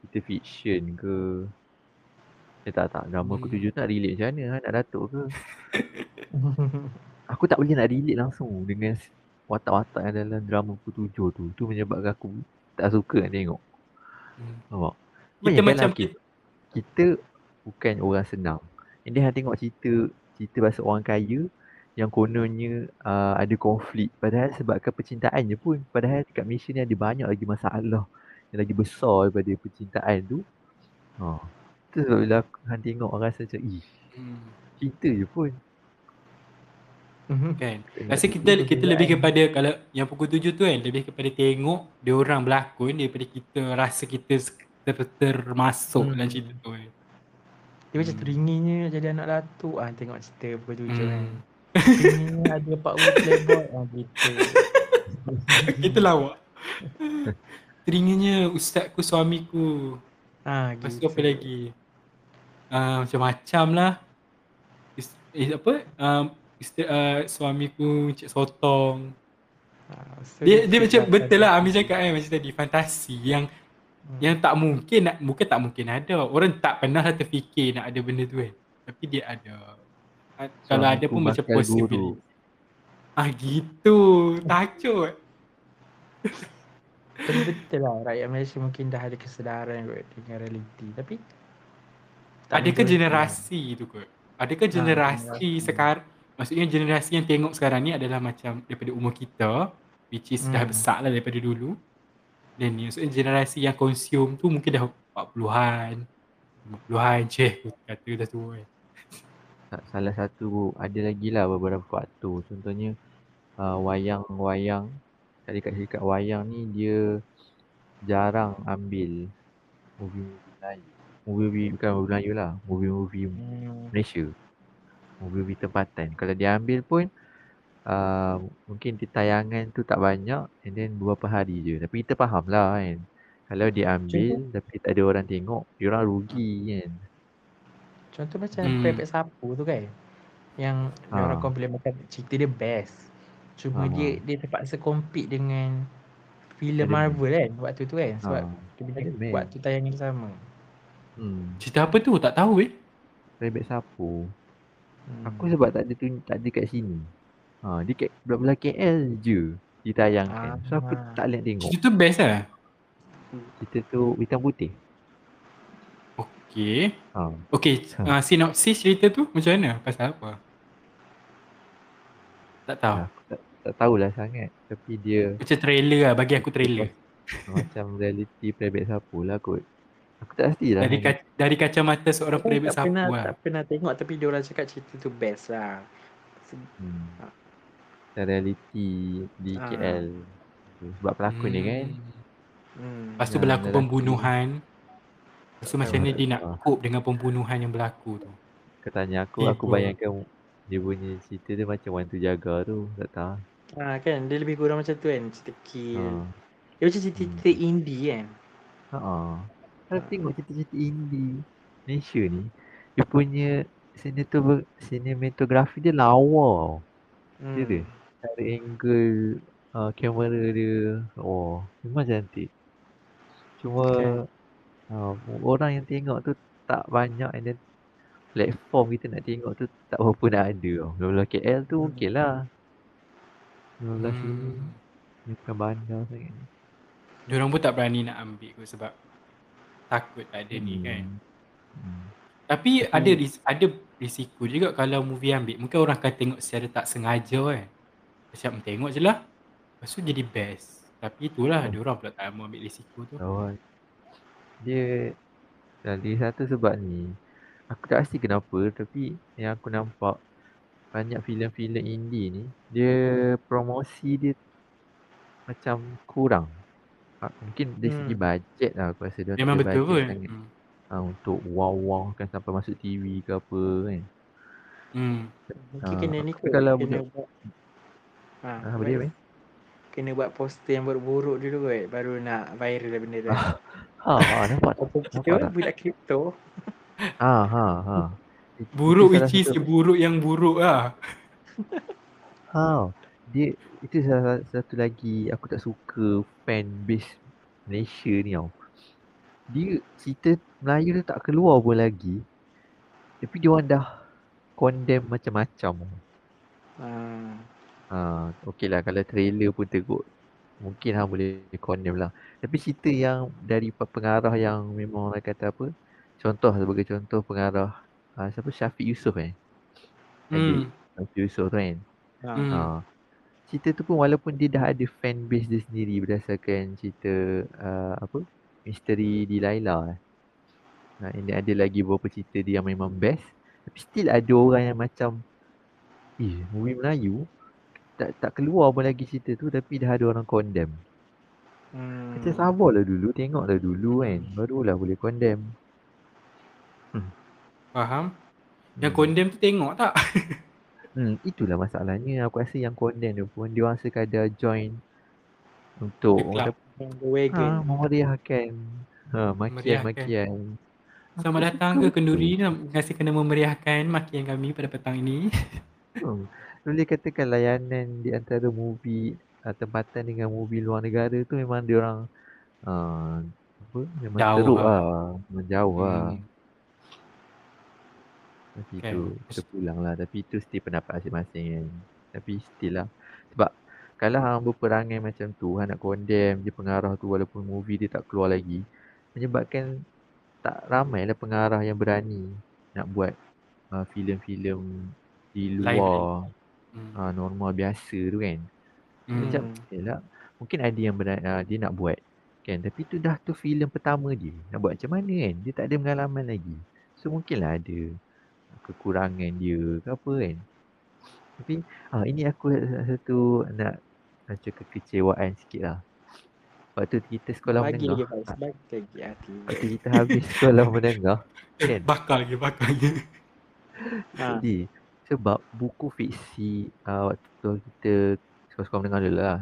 Cerita fiction ke. Eh tak tak, drama pukul hmm. tujuh nak relate macam mana? Ha? Nak datuk ke? aku tak boleh nak relate langsung dengan watak-watak yang dalam drama pukul tujuh tu. Tu menyebabkan aku tak suka nak tengok. Hmm. Nampak? Kita macam kita, kita bukan orang senang. Ini dia tengok cerita cerita pasal orang kaya yang kononnya uh, ada konflik padahal sebabkan percintaan je pun padahal dekat Malaysia ni ada banyak lagi masalah yang lagi besar daripada percintaan tu. Ha. Tu sebab bila aku han tengok orang rasa macam ih. Hmm. Cerita je pun. Mm-hmm. Kan. Rasa kita kita lebih kepada kalau yang pukul tujuh tu kan lebih kepada tengok dia orang berlakon daripada kita rasa kita ter, termasuk hmm. dalam cerita tu kan. Dia macam hmm. teringinnya jadi anak datuk ah tengok cerita pukul tujuh kan. hmm. kan. Teringinnya ada Pak Wu playboy ah gitu. Itu lawak. teringanya ustazku suamiku. Ah, Lepas tu gitu. apa lagi? Uh, macam-macam lah. Is, is, apa? Um, isteri, uh, suamiku Cik Sotong. Ah, so Dia dia macam betul lah Amir cakap kan macam tadi fantasi yang Hmm. yang tak mungkin nak bukan tak mungkin ada. Orang tak pernah lah terfikir nak ada benda tu kan. Tapi dia ada. Ah, Kalau ada Suamiku pun macam possible. Ah gitu. Tapi betul lah rakyat Malaysia mungkin dah ada kesedaran kot dengan realiti. Tapi tak Adakah generasi tu kot? Adakah generasi generasi. sekarang maksudnya generasi yang tengok sekarang ni adalah macam daripada umur kita which is dah Hmm. besar lah daripada dulu. Dan ni maksudnya generasi yang consume tu mungkin dah 40-an, 50-an je kata dah tua kan. Sa- Salah satu ada lagi lah beberapa faktor. Contohnya uh, wayang-wayang. Tadi kat cakap wayang ni dia jarang ambil movie-movie Melayu. Movie-movie bukan movie Melayu lah. Movie-movie Hmm. Malaysia. Movie-movie tempatan. Kalau dia ambil pun uh, mungkin tayangan tu tak banyak and then beberapa hari je. Tapi kita faham lah kan. Kalau dia ambil tapi tak ada orang tengok, dia orang rugi kan. Contoh macam Hmm. Pepek Sapu tu kan. Yang ha. Orang komplain macam cerita dia best. Cuma Ha. dia dia terpaksa compete dengan filem. Marvel kan waktu tu kan. Sebab Ha. dia Spiderman. waktu tayangan sama. Hmm. Cerita apa tu? Tak tahu eh. Rabbit sapu. Hmm. Aku sebab tak ada tu tak ada kat sini. Ha, dia kat belah-belah KL je ditayangkan. So aku Ah. tak boleh tengok. Cerita tu best lah. Cerita tu hitam putih. Okay. Ha. Okay, uh, sinopsis cerita tu macam mana? Pasal apa? Tak tahu. Aku tak, tak tahulah sangat. Tapi dia Macam trailer lah. Bagi aku trailer. macam reality Rabbit sapu lah kot. Aku tak pasti lah. Dari, ka- dari kacamata seorang Aku private sapu pernah, lah. tak pernah tengok tapi dia orang cakap cerita tu best lah. Hmm. Macam reality di Ah. KL. Sebab pelakon dia kan. Hmm. Lepas tu Yang berlaku lelaki. pembunuhan. Lepas tu macam tak dia nak cope dengan pembunuhan yang berlaku tu. Kau tanya aku, Eh, aku bayangkan dia punya cerita dia macam Wan tu jaga tu. Tak tahu. Ha, kan dia lebih kurang macam tu kan cerita kill. Ha. Dia macam cerita-cerita indie kan. Ha. Kalau tengok cerita-cerita indie Malaysia ni, dia punya cinematog- cinematography dia lawa. Hmm. Dia. Cara angle uh, kamera dia, oh, memang cantik. Cuma uh, orang yang tengok tu tak banyak and then platform kita nak tengok tu tak berapa nak ada. Belah KL tu Hmm. okey lah. Sini Hmm. ni bukan bandar sangat. Diorang pun tak berani nak ambil kot sebab takut tak ada ni Hmm. kan. Hmm. Tapi ada ris- ada risiko juga kalau movie ambil. Mungkin orang akan tengok secara tak sengaja kan. Macam tengok je lah. Lepas tu jadi best. Tapi itulah Oh. ada orang pula tak mau ambil risiko tu. Oh, dia dari satu sebab ni aku tak pasti kenapa tapi yang aku nampak banyak filem-filem indie ni dia promosi dia macam kurang. Ah, Mungkin dari segi Hmm. bajet lah aku rasa dia Memang betul pun. sangat, Hmm. ha, untuk wow-wow kan sampai masuk TV ke apa kan. Hmm. Mungkin Ah, kena ni kalau kena buat ha, Ah. Min? Kena buat poster yang buruk-buruk dulu kot baru nak viral lah benda tu. Ha, ha nampak tak? Kita Nampak budak kripto. Ha, ha, ha. Buruk which is buruk yang buruk lah. Ha, dia itu salah satu lagi aku tak suka fan base Malaysia ni tau. Dia cerita Melayu tu tak keluar pun lagi. Tapi dia orang dah condemn macam-macam. Ha. Ha, okey lah kalau trailer pun teruk. Mungkin hang boleh condemn lah. Tapi cerita yang dari pe- pengarah yang memang orang kata apa? Contoh sebagai contoh pengarah uh, siapa Syafiq Yusof eh. Hmm. Syafiq Yusof tu kan. Hmm. Ha. Cerita tu pun walaupun dia dah ada fan base dia sendiri berdasarkan cerita uh, apa? Misteri di Laila. Ha, ini ada lagi beberapa cerita dia yang memang best. Tapi still ada orang yang macam Eh, movie Melayu tak tak keluar pun lagi cerita tu tapi dah ada orang condemn. Hmm. Macam sabarlah dulu, tengoklah dulu kan. Barulah boleh condemn. Faham? Yang Hmm. condemn tu tengok tak? Hmm, itulah masalahnya. Aku rasa yang condemn tu pun dia orang sekadar join untuk. Yang The Wagon. ha, memeriahkan ha, makian-makian. Selamat datang ke Kenduri. Terima kasih kerana memeriahkan makian kami pada petang ini. Hmm. Boleh katakan layanan di antara movie uh, tempatan dengan movie luar negara tu memang dia orang uh, apa memang Jauh teruk lah. lah. Menjauh lah. Hmm. Tapi Kan. tu terpulang lah. Tapi tu still pendapat masing-masing kan. Tapi still lah. Sebab kalau hang berperangai macam tu, hang nak condemn je pengarah tu walaupun movie dia tak keluar lagi. Menyebabkan tak ramai lah pengarah yang berani nak buat uh, filem-filem di luar Hmm. uh, normal biasa tu kan. Hmm. Macam, yelah, mungkin ada yang berani, uh, dia nak buat kan. Tapi tu dah tu filem pertama dia. Nak buat macam mana kan. Dia tak ada pengalaman lagi. So mungkinlah ada kekurangan dia ke apa kan. Tapi ah, ini aku satu nak macam kekecewaan sikit lah. Waktu kita sekolah Bagi lagi menengah. Faiz. Bagi lagi hati. Waktu kita habis sekolah menengah. Eh, Kan? bakal lagi, bakal lagi. Ha. Jadi sebab buku fiksi uh, waktu tu kita sekolah-sekolah menengah dulu lah.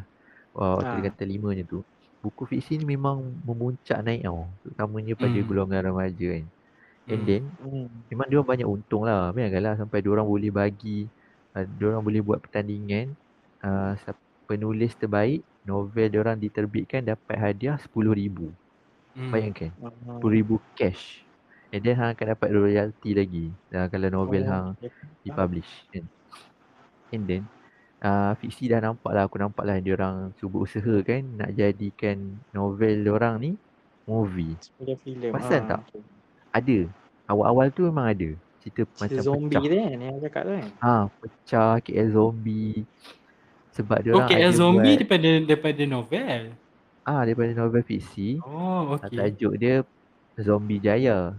Waktu Ha. dia kata lima je tu. Buku fiksi ni memang memuncak naik tau. Terutamanya pada Hmm. golongan remaja kan. And Hmm. then Hmm. memang dia banyak untung lah. Bayangkanlah sampai dia orang boleh bagi uh, dia orang boleh buat pertandingan uh, penulis terbaik novel dia orang diterbitkan dapat hadiah RM10,000. Hmm. Bayangkan Ah. RM10,000 cash. And then hang akan dapat royalty lagi uh, kalau novel Oh, hang okay. dipublish kan. And then uh, fiksi dah nampak lah aku nampak lah dia orang cuba usaha kan nak jadikan novel dia orang ni movie. Pasal Ah, tak? Ada. Awal-awal tu memang ada. Cerita, Cerita macam zombie pecah. tu kan yang cakap tu kan. Ha, pecah KL zombie. Sebab dia orang Okay, ada zombie buat daripada daripada novel. ah daripada novel fiksi. Oh, Okay. okay. Tajuk dia Zombie Jaya.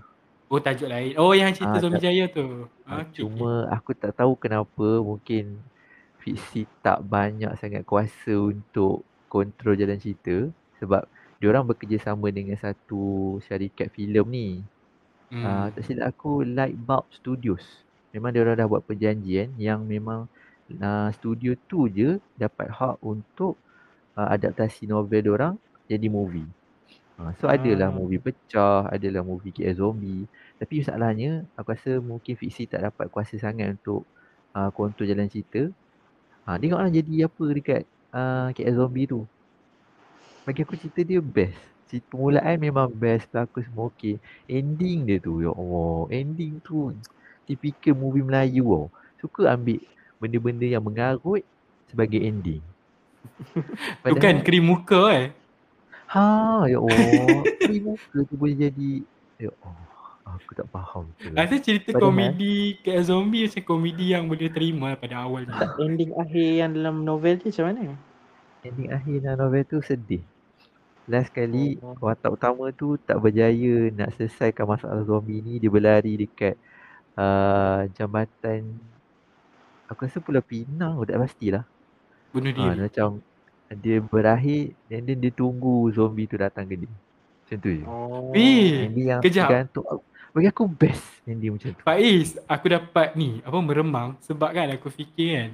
Oh, tajuk lain. Oh, yang cerita Ah, Zombie tak- Jaya tu. Ah, Okay, Cuma aku tak tahu kenapa mungkin fiksi tak banyak sangat kuasa untuk kontrol jalan cerita sebab diorang bekerjasama dengan satu syarikat filem ni. Okay. Ah, Hmm. tak silap aku Lightbulb Studios. Memang diorang dah buat perjanjian yang memang uh, studio tu je dapat hak untuk uh, adaptasi novel diorang jadi movie. Uh, so adalah Ah. movie pecah, adalah movie KL Zombie. Tapi masalahnya aku rasa mungkin fiksi tak dapat kuasa sangat untuk uh, kontrol jalan cerita. Ha, tengoklah jadi apa dekat uh, KL Zombie tu. Bagi aku cerita dia best. Cerita permulaan memang best, pelakon semua okey. Ending dia tu, ya Allah. Ending tu typical movie Melayu tau. Suka ambil benda-benda yang mengarut sebagai ending. Tu kan krim muka eh. Ha, ya Allah. Krim muka tu boleh jadi, ya Allah. Aku tak faham tu. Rasa cerita Padahal- komedi ke zombie macam komedi yang boleh terima pada awal ni. Ending akhir yang dalam novel tu macam mana? Ending akhir dalam novel tu sedih. Last kali Oh. watak utama tu tak berjaya nak selesaikan masalah zombie ni. Dia berlari dekat uh, jambatan aku rasa Pulau Pinang tak pastilah. Bunuh Ha, diri. macam dia berakhir dan then dia tunggu zombie tu datang ke dia. Macam tu je. Oh. Ending yang kejap. tergantung. Bagi aku best ending macam tu. Faiz, aku dapat ni, apa meremang sebab kan aku fikir kan.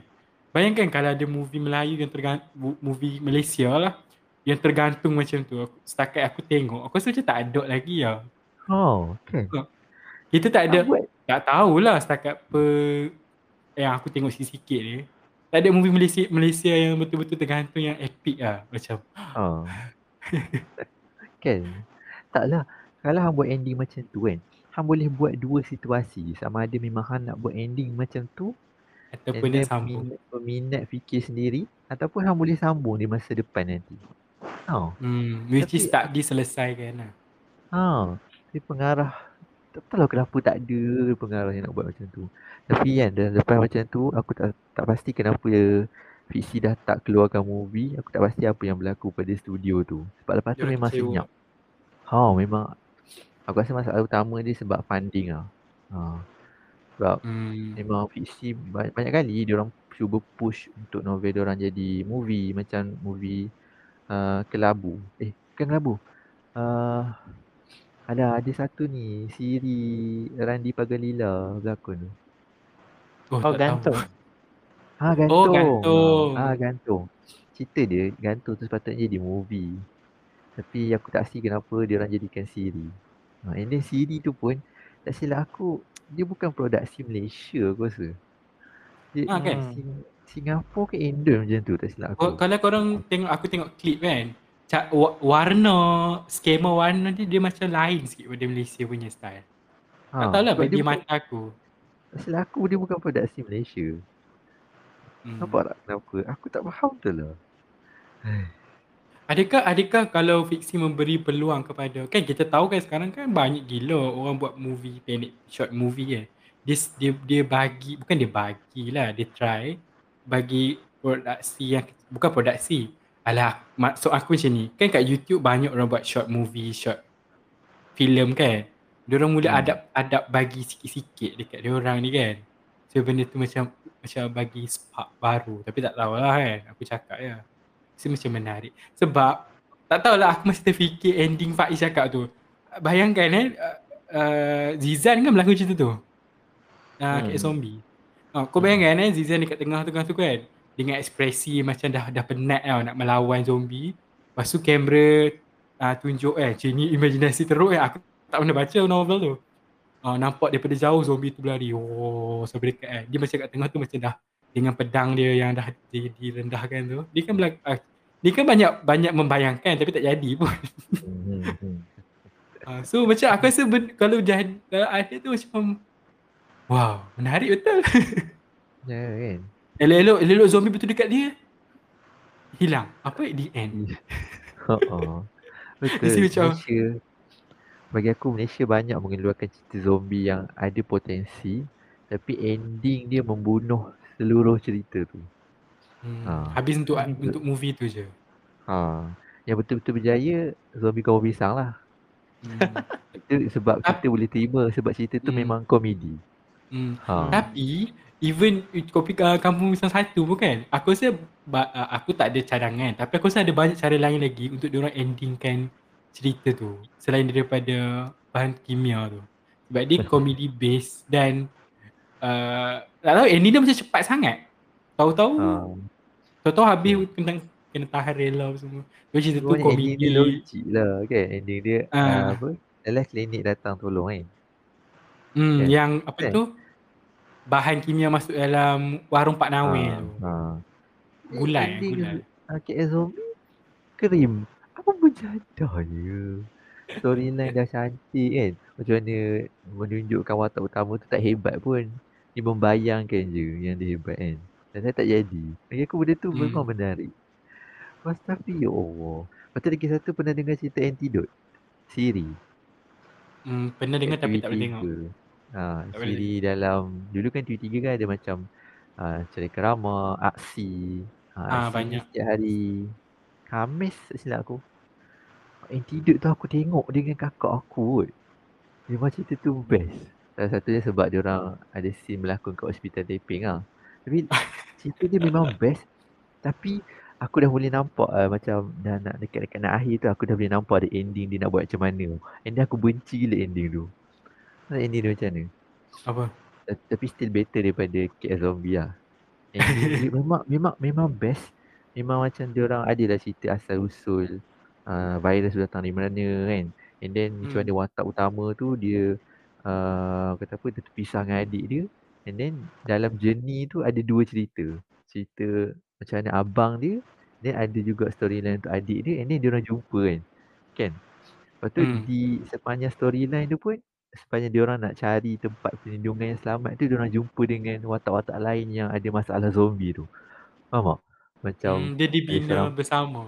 Bayangkan kalau ada movie Melayu yang tergantung, movie Malaysia lah yang tergantung macam tu. Aku, setakat aku tengok, aku rasa macam tak ada lagi lah. Oh, kan. Kita tak ada, Tak buat. tak tahulah setakat per, yang aku tengok sikit-sikit ni. Tak ada movie Malaysia Malaysia yang betul-betul tergantung yang epic lah. Macam, Ha. kan. Taklah. Kalau hang buat ending macam tu kan. Hang boleh buat dua situasi. Sama ada memang hang nak buat ending macam tu. ataupun dia sambung. peminat, peminat fikir sendiri. Ataupun hang boleh sambung di masa depan nanti. Ha. Hmm, which is Tapi- tak diselesaikan lah. Ha. Tapi pengarah. Tak tahu lah kenapa tak ada pengarah yang nak buat macam tu. Tapi kan dah lepas macam tu. Aku tak tak pasti kenapa fiksi dah tak keluarkan movie. Aku tak pasti apa yang berlaku pada studio tu. Sebab lepas tu Diorang memang kecewa. senyap. Ha memang. Aku rasa masalah utama dia sebab funding lah. Ha. Sebab Hmm. memang fiksi banyak, banyak kali dia orang cuba push untuk novel dia orang jadi movie macam movie uh, Kelabu. Eh, bukan Kelabu. Uh, ada ada satu ni Siri Randi Pagalila berlakon tu. Oh, Oh, gantung. Tahu. Ha gantung. gantung. Ha gantung. cerita dia gantung tu sepatutnya jadi movie. Tapi aku tak see kenapa dia orang jadikan siri. Ha, and then siri tu pun tak silap aku dia bukan produksi Malaysia aku rasa. Dia Ha, kan? Sing- Singapura ke Indo macam tu tak silap aku. Kalau korang tengok aku tengok klip kan, warna skema warna dia dia macam lain sikit daripada Malaysia punya style. tak tahu lah sebab bagi Ha, dia mata aku. Tak silap aku dia bukan produksi Malaysia. Hmm. Nampak tak kenapa? Aku tak faham tu lah. Adakah adakah kalau fiksi memberi peluang kepada kan kita tahu kan sekarang kan banyak gila orang buat movie pendek short movie kan. Dia dia dia bagi bukan dia bagilah dia try bagi produksi yang bukan produksi. Alah maksud aku macam ni. Kan kat YouTube banyak orang buat short movie, short filem kan. Dia orang mula Hmm. adap adap bagi sikit-sikit dekat dia orang ni kan. So benda tu macam macam bagi spark baru tapi tak tahulah kan. Aku cakap je. So macam menarik. Sebab tak tahulah aku masih terfikir ending Faiz cakap tu. Bayangkan eh uh, uh, Zizan kan berlaku cerita tu. Uh, Hmm. hmm. zombie. Uh, kau bayangkan eh Zizan dekat tengah-tengah tu kan dengan ekspresi macam dah dah penat tau nak melawan zombie. Lepas tu kamera uh, tunjuk eh macam ni imajinasi teruk eh aku tak pernah baca novel tu. Uh, nampak daripada jauh zombie tu berlari. Oh sampai dekat eh. Dia macam kat tengah tu macam dah dengan pedang dia yang dah di, direndahkan tu. Dia kan belak- uh, dia kan banyak banyak membayangkan tapi tak jadi pun. Hmm, hmm, hmm. Uh, so macam aku rasa ben, kalau jadi kalau ada tu macam wow menarik betul. Ya kan? elok-elok elok zombie betul dekat dia hilang. Apa the end? Ha Betul. Macam- Malaysia bagi aku Malaysia banyak mengeluarkan cerita zombie yang ada potensi tapi ending dia membunuh seluruh cerita tu. Hmm. Ha. Habis untuk betul. untuk movie tu je. Ha. Yang betul-betul berjaya zombie kau pisang lah. Hmm. Itu sebab kita boleh terima sebab cerita tu Hmm. memang komedi. Hmm. Ha. Tapi even kopi uh, kampung misal satu pun kan aku rasa ba- uh, aku tak ada cadangan tapi aku rasa ada banyak cara lain lagi untuk diorang endingkan cerita tu selain daripada bahan kimia tu sebab dia comedy based dan uh, tak tahu ending dia macam cepat sangat tahu-tahu Ha. tahu-tahu habis kena kena tahan rela semua dia cerita tu Sebenarnya ending komedi dia logik lah kan. Ending dia Ah. uh, apa? Dalam klinik datang tolong kan. hmm, Kan? yang apa Kan? tu bahan kimia masuk dalam warung Pak Nawe Ha. tu ha. Gulai, gulai. KL Zombie Krim. Apa berjadah je Storyline dah cantik kan? Macam mana Menunjukkan watak utama tu tak hebat pun. Dia membayangkan je Yang dia hebat kan? Dan saya tak jadi. Bagi aku benda tu Hmm. memang menarik. Lepas tapi ya Allah. Lepas tu lagi satu pernah dengar cerita Antidote. Siri. Hmm, pernah dengar tapi tak TV3. tengok Ha, Tak boleh. siri dalam Dulu kan TV3 kan ada macam uh, Cerita Kerama Aksi uh, Ah, Aksi banyak. setiap hari. Khamis silap aku. Antidote tu aku tengok dengan kakak aku kot. Memang cerita tu best. Salah satunya sebab dia orang ada scene berlakon kat hospital taping lah. Tapi cerita dia memang best. Tapi aku dah boleh nampak uh, macam dah nak dekat-dekat nak akhir tu aku dah boleh nampak ada ending dia nak buat macam mana. And aku benci gila ending tu Mana ending dia macam mana? Apa? Ta- Tapi still better daripada KS Zombie lah. Ending dia memang, memang, memang best. Memang macam dia orang adalah cerita asal usul uh, Virus datang dari mana kan. And then macam Hmm. mana watak utama tu dia uh, Kata apa dia terpisah dengan adik dia. And then dalam journey tu ada dua cerita. Cerita macam mana abang dia Then ada juga storyline untuk adik dia And then dia orang jumpa kan. Kan? Lepas tu Hmm. di sepanjang storyline tu pun Sepanjang dia orang nak cari tempat perlindungan yang selamat tu Dia orang jumpa dengan watak-watak lain yang ada masalah zombie tu Faham tak? Macam hmm, dia dibina seorang- bersama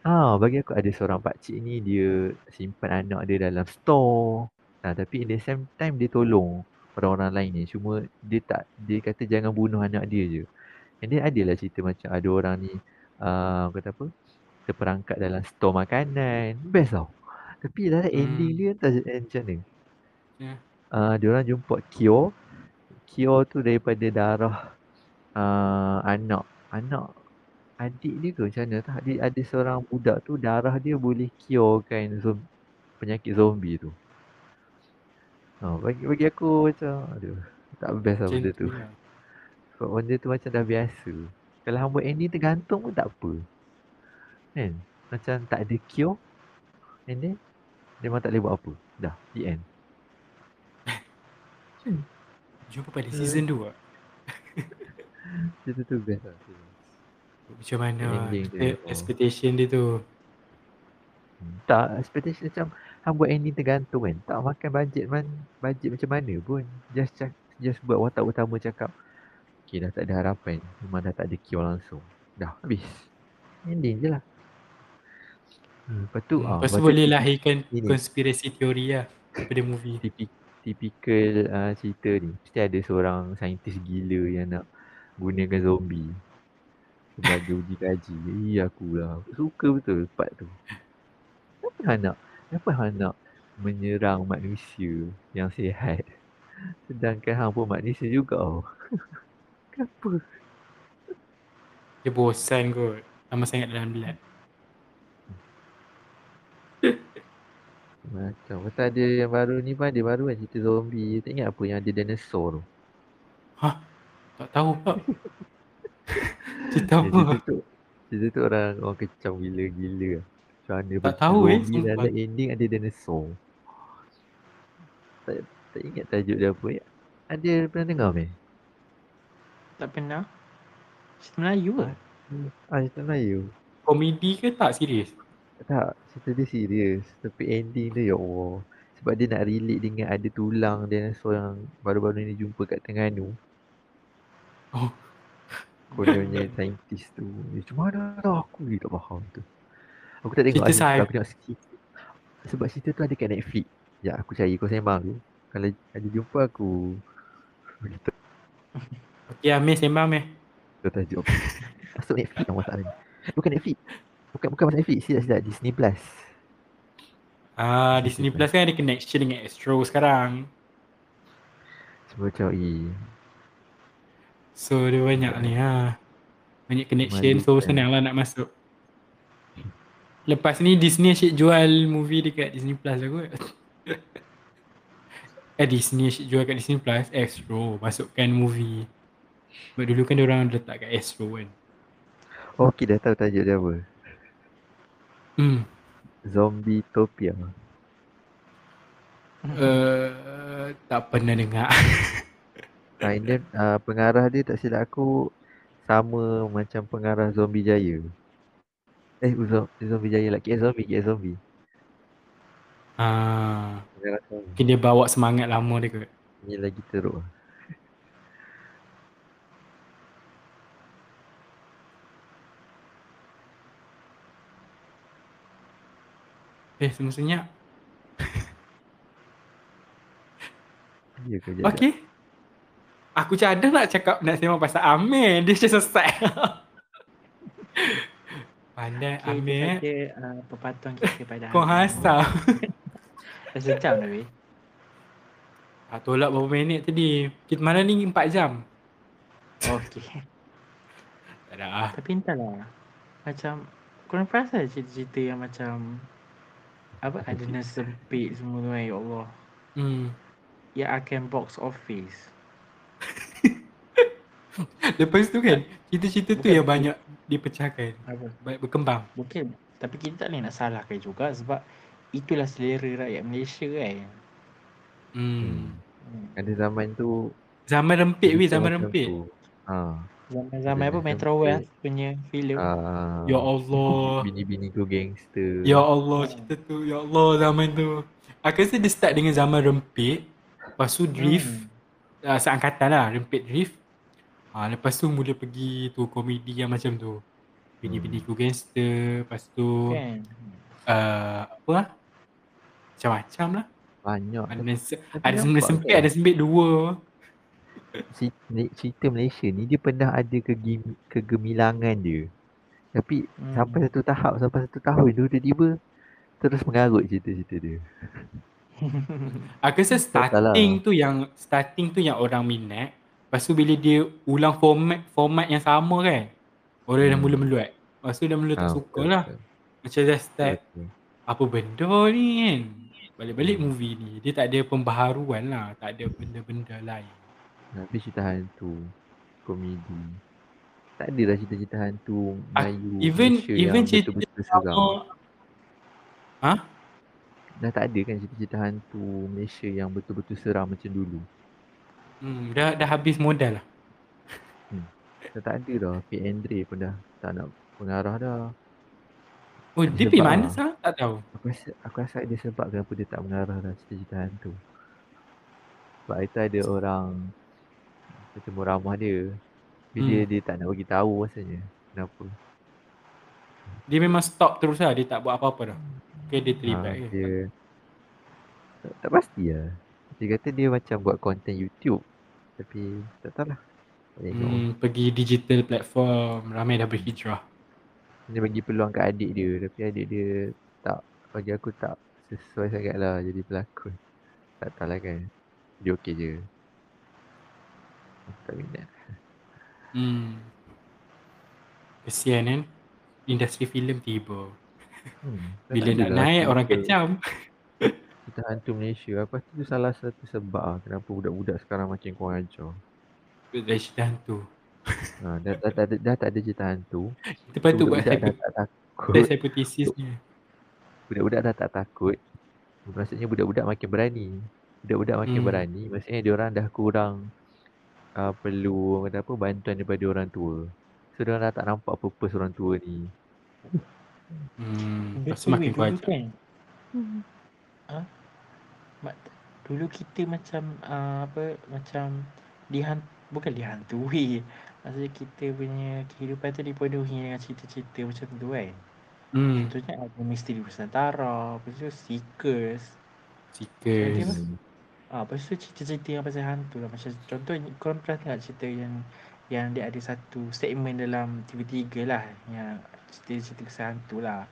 Ah, bagi aku ada seorang pakcik ni dia simpan anak dia dalam store. Nah, tapi in the same time dia tolong orang-orang lain ni. Cuma dia tak dia kata jangan bunuh anak dia je. And then adalah cerita macam ada orang ni uh, kata apa? Terperangkap dalam store makanan. Best tau. Tapi dalam Hmm. ending dia eh, macam mana. Ya. Uh, dia orang jumpa cure. Cure tu daripada darah uh, anak. Anak adik dia ke macam mana tak dia ada seorang budak tu darah dia boleh kan zom- penyakit zombie tu. Ha, bagi bagi aku macam aduh tak best lah macam benda tu. lah. Sebab benda tu macam dah biasa. Kalau buat ending tergantung pun tak apa. Kan? Macam tak ada cure. And then, dia memang tak boleh buat apa. Dah, the end. Jumpa pada season 2. Cerita tu best lah. Macam mana Ending kita dia, oh. expectation dia tu. Hmm, Tak, expectation macam hang buat ending tergantung kan. Tak makan budget man, budget macam mana pun. Just cak, just buat watak utama cakap. Okay dah tak ada harapan. Memang dah tak ada cure langsung. Dah habis. Ending je lah. Hmm, lepas tu, Hmm, ah, Lepas tu boleh lahirkan ini. konspirasi teori lah daripada movie. Tipik, tipikal uh, cerita ni. Mesti ada seorang saintis gila yang nak gunakan zombie. Sebagai uji kaji. Iya aku suka betul part tu. Kenapa hang nak? Kenapa hang nak menyerang manusia yang sihat? Sedangkan hang pun manusia juga tau. Kenapa? Dia bosan kot. Lama sangat dalam lab. Macam pasal ada yang baru ni pun ada baru kan cerita zombie. Tak ingat apa yang ada dinosaur tu. Tak tahu pak. Cerita Eh, cerita apa? tu cerita tu orang orang kecam gila-gila. Macam mana Tak tahu, eh, zombie sumpah. dalam ending ada dinosaur. Tak, tak ingat tajuk dia apa ya. Ada pernah dengar meh? Tak pernah. Cerita Melayu ke? Ah, cerita Melayu. Komedi ke tak serius? Tak, cerita dia serius. Tapi ending dia ya Allah. Sebab dia nak relate dengan ada tulang dinosaur yang baru-baru ni jumpa kat Terengganu. Oh. Kononnya saintis tu. Dia macam mana tau aku ni tak faham tu. Aku tak tengok Cerita ada aku tengok sikit. Sebab cerita tu ada kat Netflix. Ya aku cari kau sembang tu. Kalau ada jumpa aku kita Okey Amir sembang Amir. tahu tajuk. Masuk Netflix lah masalah ni. Bukan Netflix. Bukan bukan Netflix. Silap silap Disney Plus. Ah, Disney Plus kan ada connection dengan Astro sekarang. Sebab macam eh So dia banyak ni ha. Banyak connection so Malu, kan? senang lah nak masuk. Lepas ni Disney asyik jual movie dekat Disney Plus lah kot. eh Disney asyik jual kat Disney Plus Astro masukkan movie. Sebab dulu kan orang letak kat Astro kan. Oh, okay dah tahu tajuk dia apa. Hmm. Zombie Topia. Uh, tak pernah dengar. Ah, and then uh, pengarah dia tak silap aku sama macam pengarah Zombie Jaya. Eh, Zo- Zombie Jaya lah. KS Zombie, KS Zombie. ah, mungkin dia bawa semangat lama dia kot. Ni lagi teruk. Eh semua senyap. Dia ke jap. Okey. Aku cadang nak cakap nak sembang pasal Amir. Dia macam sesat. Pandai Okay, Amir. eh. Dia uh, perpatuan kita kepada Kau Amir. hasal. Dah sejam dah weh. Ah, tolak berapa minit tadi? Kita malam ni 4 jam. Okay. Tak ada ah. Tapi entahlah. Macam korang perasan cerita-cerita yang macam apa ada nurse sempit semua tu kan ya Allah. Hmm. Yang akan box office. Lepas tu kan, cerita-cerita tu yang banyak dipecahkan. Apa? Banyak berkembang. Mungkin tapi kita tak boleh nak salahkan juga sebab itulah selera rakyat Malaysia kan. Hmm. Hmm. Ada zaman tu. Zaman rempit weh, zaman rempit. Ha. Zaman-zaman apa Ada Metro sempit. West punya filem. Ah. Ya Allah. Bini-bini tu gangster. Ya Allah cerita tu. Ya Allah zaman tu. Aku rasa dia start dengan zaman rempit. Lepas tu drift. Hmm. uh, seangkatan lah rempit drift uh, lepas tu mula pergi tu komedi yang macam tu bini-bini ku gangster lepas tu Kan. uh, apa lah macam-macam lah Banyak. ada ada sembit sempit ada sempit dua Cerita, Malaysia ni dia pernah ada kegim, kegemilangan dia. Tapi Hmm. sampai satu tahap, sampai satu tahun tu tiba-tiba terus mengarut cerita-cerita dia. aku rasa starting tu yang starting tu yang orang minat lepas tu bila dia ulang format format yang sama kan orang dah Hmm. mula meluat lepas tu dah mula tak Ah, suka lah macam dah start betul. apa benda ni kan balik-balik movie ni dia tak ada pembaharuan lah tak ada benda-benda lain Tapi cerita hantu, komedi. tak ada dah cerita-cerita hantu Melayu even Malaysia even yang cerita betul-betul seram. Ha? Dah tak ada kan cerita-cerita hantu Malaysia yang betul-betul seram macam dulu. Hmm, dah dah habis modal lah. Dah tak ada dah. P. Andre pun dah tak nak pengarah dah. Oh, dia pergi mana lah. sah? Tak tahu. Aku rasa, aku rasa ada sebab kenapa dia tak mengarah dah cerita-cerita hantu. Sebab itu ada orang bertemu ramah dia. Tapi Hmm. dia, dia tak nak bagi tahu rasanya. Kenapa. Dia memang stop terus lah. Dia tak buat apa-apa dah. Ke dia terlibat Ah, ke? dia tak, tak pasti lah. Dia kata dia macam buat konten YouTube. Tapi tak tahu lah. Tak tengok. Hmm, pergi digital platform. Ramai dah berhijrah. Dia bagi peluang kat adik dia. Tapi adik dia tak, bagi aku tak sesuai sangat lah jadi pelakon. Tak tahu lah kan. Dia okey je. Aku tak minat. Hmm. Kesian kan? Industri filem tiba. Hmm, Bila nak naik orang kecam. Cerita hantu Malaysia. Lepas tu salah satu sebab lah kenapa budak-budak sekarang makin kurang ajar. Dari cerita hantu. Ha, dah, dah, dah, dah, dah tak ada cerita hantu. Kita patut buat Budak-budak dah tak takut. test hipotesis ni. Budak-budak dah tak takut. Maksudnya budak-budak makin berani. Budak-budak makin Hmm. berani. Maksudnya dia orang dah kurang uh, perlu kata apa bantuan daripada orang tua. So dia dah tak nampak purpose orang tua ni. Hmm. Betul makin weh, dulu kuat. kan. Ha? Mak, dulu kita macam uh, apa macam dihan bukan dihantui. Maksudnya kita punya kehidupan tu dipenuhi dengan cerita-cerita macam tu kan. Hmm. Contohnya ada misteri Nusantara, lepas tu Seekers. Seekers. Ah, lepas tu cerita-cerita yang pasal hantu lah. Macam contoh korang pernah tengok cerita yang yang dia ada satu segmen dalam TV3 lah yang cerita-cerita pasal hantu lah.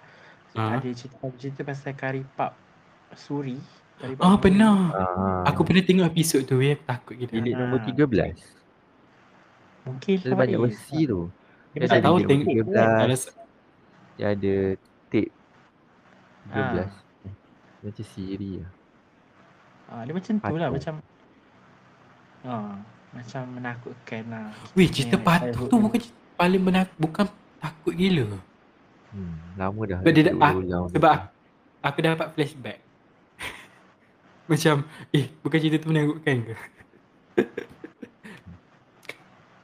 Ah. Ada cerita cerita pasal karipap suri. Karipap Ah suri. pernah. Ah, Aku pernah tengok episod tu ya. Takut kita. bilik Ah. nombor 13. Mungkin Dia banyak versi tu. Dia Dia tak tahu tengok. nombor Kalau 13. se- Dia ada tape 13. Ah. Macam siri lah. Ah, dia macam tu lah macam ah, macam menakutkan lah. Weh, cerita patung childhood tu bukan paling menak bukan takut gila. Hmm, lama dah. Sebab dia dah- ah. Sebab aku, aku dapat flashback. Macam, eh bukan cerita tu menakutkan ke?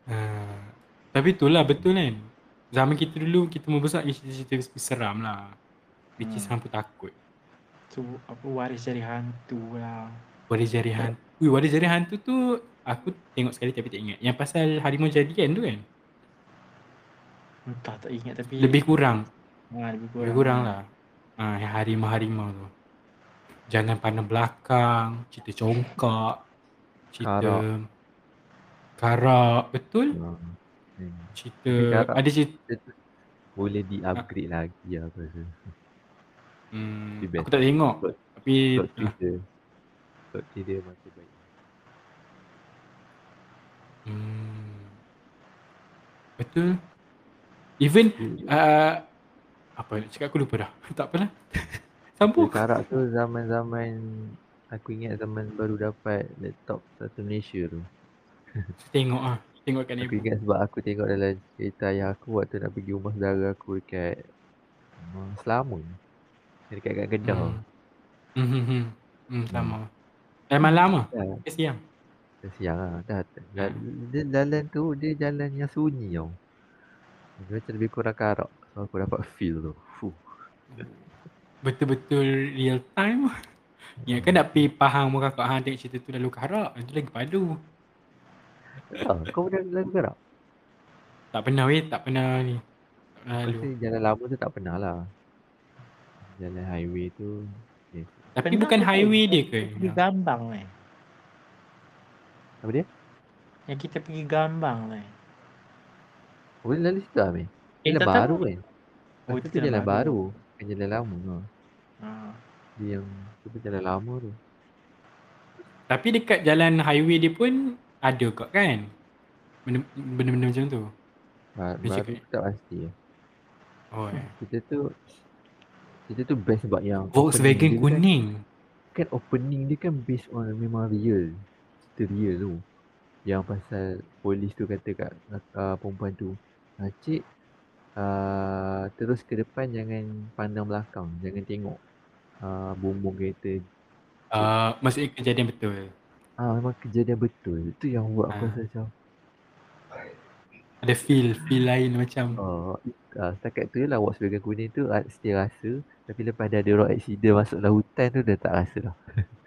uh, tapi itulah betul kan. Zaman kita dulu kita membesar cerita-cerita seram lah. Which is Hmm. hampa takut. Tu apa waris dari hantu lah. Waris jari hantu. Ui, waris jari hantu tu aku tengok sekali tapi tak ingat. Yang pasal harimau jadian tu kan. Entah tak ingat tapi Lebih kurang. ah, lebih kurang. Lebih kurang lah. Ah, yang harimau-harimau tu. Jangan pandang belakang, cerita congkak, cerita Karak. karak, betul? Hmm. Cerita karak- ada cerita tu boleh di-upgrade lagi lah aku rasa. Hmm, aku tak tengok Plot- tapi Plot ah, twist dia. Plot twist dia masih baik. hmm, betul. Even uh, apa nak cakap aku lupa dah. tak apalah. Sambung. karak tu zaman-zaman aku ingat zaman baru dapat laptop satu Malaysia tu. Tengok ah. Tengok kat Aku ni. ingat sebab aku tengok dalam cerita ayah aku waktu nak pergi rumah saudara aku dekat uh, Selama. Dekat kat Kedah. Hmm. Hmm, hmm, hmm. hmm sama. Eh malam ah. Ya, Ke siang. dah siang lah. Dah, dah, dia jalan tu dia jalan yang sunyi tau. Dia macam lebih kurang karak. So aku dapat feel tu. Fuh. Betul-betul real time. Ya kan nak pergi faham muka kau hang tengok cerita tu lalu karak. Itu lagi padu. Ah, kau pernah lagu karak? Tak pernah weh, tak pernah ni. Tak pernah lalu. Jalan lama tu tak pernah lah. Jalan highway tu. Yes. Tapi Pernah bukan highway dia ke? Pergi gambang eh. Apa dia? Yang kita pergi gambang eh. Oh, dia lalu situ Amir? Eh, Jalan tak baru kan? Oh, Oh, itu jalan jalan baru. Bukan jalan lama. Ha. Ah. Dia yang tu jalan lama tu. Tapi dekat jalan highway dia pun ada kok kan? Benda- Benda-benda macam tu. Ba- Dia baru tu tak pasti lah. Oh, eh. Kita tu kita tu best sebab yang Volkswagen dia kuning. Kan, kan opening dia kan based on memang real. Cerita real tu. Yang pasal polis tu kata kat uh, perempuan tu uh, cik uh, terus ke depan jangan pandang belakang. Jangan tengok uh, bumbung kereta. Uh, maksudnya kejadian betul. Ah uh, memang kejadian betul. Itu yang buat uh. aku rasa macam ada feel, feel lain macam. Oh, uh, setakat tu lah watch bagian kuning tu uh, still rasa. Tapi lepas dah ada road accident masuk dalam hutan tu dah tak rasa dah.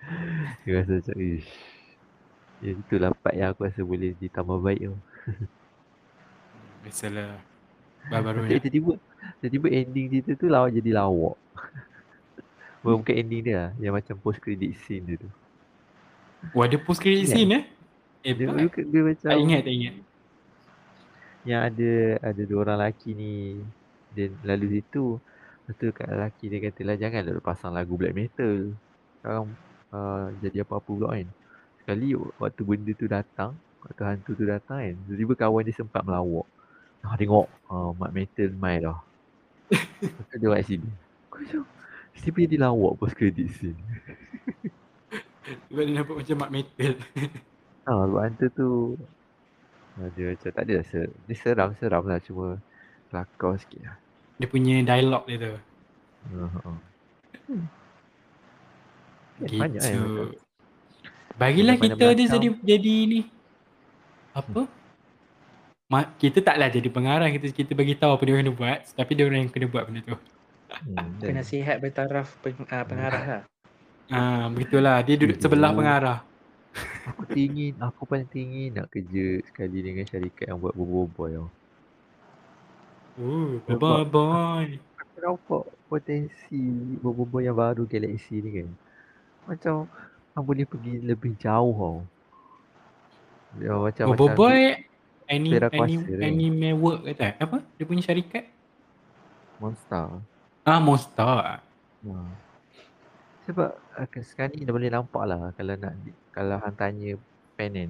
Dia rasa macam ish. Ya, itulah part yang aku rasa boleh ditambah baik tu. Biasalah. Baru-baru ni. Tiba-tiba, tiba-tiba ending cerita tu lawak jadi lawak. Bukan ending dia lah. Yang macam post credit scene dia tu. Oh ada post credit scene eh? Eh, dia, dia, dia, macam tak ingat, tak ingat. Yang ada ada dua orang lelaki ni dan lalu situ. Lepas tu kat lelaki dia kata lah janganlah pasang lagu black metal. Sekarang uh, jadi apa-apa pula kan. Sekali waktu benda tu datang Waktu hantu tu datang kan Tiba-tiba kawan dia sempat melawak. Ah tengok uh, mat metal main dah. Lepas tu dia buat sini macam Mesti dia lawak post credit scene. Sebab dia nampak macam mat metal. Ah, sebab hantu tu dia macam tak ada ser, dia seram-seram lah cuma kelakar sikit lah. Dia punya dialog dia tu. Uh-huh. Hmm. Gitu. Banyak eh, Bagilah kita dia jadi jadi ni. Apa? Ma- kita taklah jadi pengarah kita kita bagi tahu apa dia kena buat tapi dia orang yang kena buat benda tu. Hmm, kena sihat bertaraf peng, uh, pengarah lah. Ah, begitulah. Dia duduk sebelah pengarah. Aku tinggi, aku paling tinggi nak kerja sekali dengan syarikat yang buat boboiboy tau. Oh, boboiboy. Aku nampak potensi boboiboy yang baru Galaxy ni kan. Macam Aku boleh pergi lebih jauh tau. Ya, macam boboiboy any any anime work kata apa? Dia punya syarikat? Monster. Ah, Monster. Hmm. Sebab uh, sekarang ni dah boleh nampak lah kalau nak kalau hang tanya Penin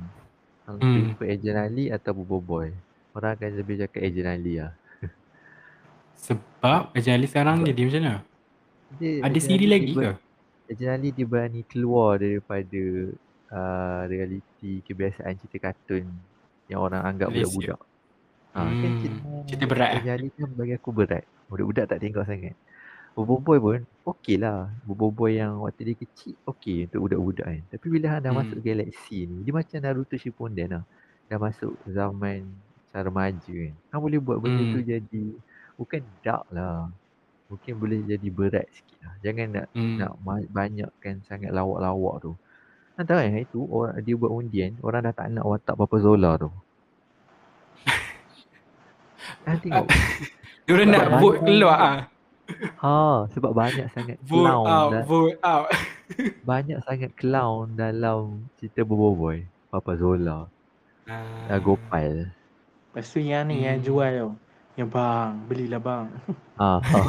hang hmm. prefer Agent Ali atau Bobo Boy orang akan lebih cakap Agent Ali lah sebab Agent Ali sekarang dia, dia macam mana? Dia, ada siri lagi ke? Agent Ali dia berani keluar daripada uh, realiti kebiasaan cerita kartun yang orang anggap budak-budak ha, hmm. kan cerita, cerita berat Agent Ali kan bagi aku berat budak-budak tak tengok sangat Boboiboy pun okey lah. Boboiboy yang waktu dia kecil okey untuk budak-budak kan. Tapi bila dah hmm. masuk galaksi ni, dia macam Naruto Shippuden lah. Dah masuk zaman cara remaja kan. Kan boleh buat benda hmm. tu jadi bukan dark lah. Mungkin boleh jadi berat sikit lah. Jangan nak hmm. nak banyakkan sangat lawak-lawak tu. Kan tahu kan itu orang dia buat undian, orang dah tak nak watak Papa Zola tu. kan tengok. Dia orang nak vote keluar ah. Ha, sebab banyak sangat vote clown out, dan vote out. banyak sangat clown dalam cerita Bobo Boy. Papa Zola. Ah. Uh, Gopal. Lepas tu yang ni hmm. yang jual tu. Yang bang, belilah bang. Ah, ha.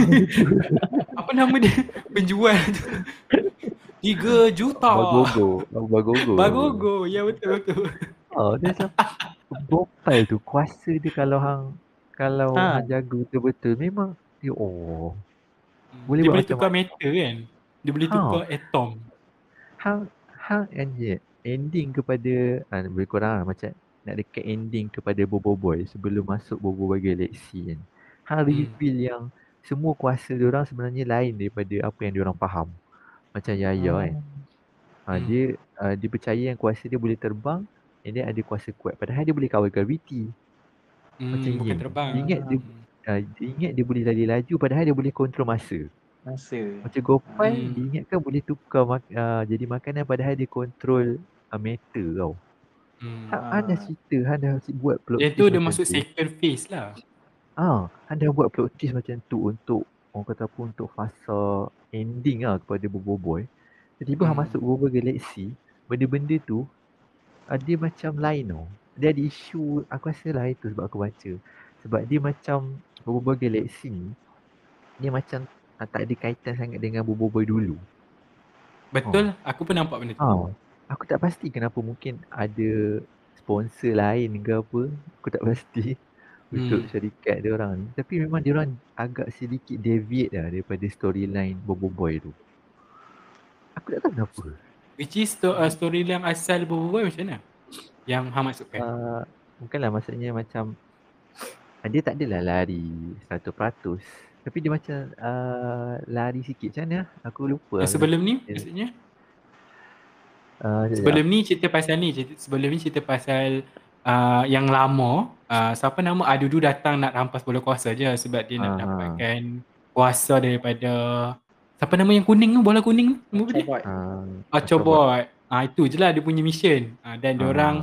Apa nama dia? Penjual tu. Tiga juta. Bagogo. Bagogo. Bagogo. Ya betul betul. Oh, dia macam Gopal tu kuasa dia kalau hang kalau ha. hang jaga betul-betul memang dia oh boleh dia boleh tukar metal kan? Dia boleh ha. tukar atom. Hang hang ending ending kepada ah, lebih kurang lah, macam nak dekat ending kepada Bobo Boy sebelum masuk Bobo Boy Galaxy kan. Hang hmm. reveal yang semua kuasa dia orang sebenarnya lain daripada apa yang dia orang faham? Macam Yaya hmm. kan. Ha, hmm. dia uh, dia percaya yang kuasa dia boleh terbang and dia ada kuasa kuat. Padahal dia boleh kawal gravity hmm, macam bukan terbang. Ingat dia hmm uh, dia ingat dia boleh lari laju padahal dia boleh kontrol masa. Masa. Macam Gopal hmm. dia ingat kan boleh tukar mak- uh, jadi makanan padahal dia kontrol uh, meter tau. Hmm. Ha, anda cerita, anda buat plot Yang tu dia masuk tu. second phase lah. Ah, anda buat plot twist macam tu untuk orang kata apa untuk fasa ending lah kepada Bobo Boy. Tiba-tiba hmm. masuk Bobo Galaxy, benda-benda tu uh, dia macam lain tau. Dia ada isu, aku rasa lah itu sebab aku baca. Sebab dia macam Boboiboy Galaxy ni Dia macam uh, tak ada kaitan sangat dengan Boboiboy dulu Betul, oh. aku pun nampak benda tu oh. Aku tak pasti kenapa mungkin ada sponsor lain ke apa Aku tak pasti hmm. untuk syarikat dia orang ni Tapi memang dia orang agak sedikit deviate lah daripada storyline Boboiboy tu Aku tak tahu kenapa Which is sto- uh, storyline asal Boboiboy macam mana? Yang Hamad masukkan? Uh, mungkin lah maksudnya macam dia tak adalah lari 100%. Tapi dia macam uh, lari sikit macam mana? Aku lupa. Yang sebelum ni maksudnya? Uh, sebelum ni cerita pasal ni, cerita, sebelum ni cerita pasal uh, yang lama, uh, siapa nama Adudu datang nak rampas bola kuasa je sebab dia nak uh dapatkan kuasa daripada siapa nama yang kuning tu, bola kuning tu? Nama dia? Uh, Ochobot. Ah uh, itu je lah dia punya mission. Uh, dan uh. dia orang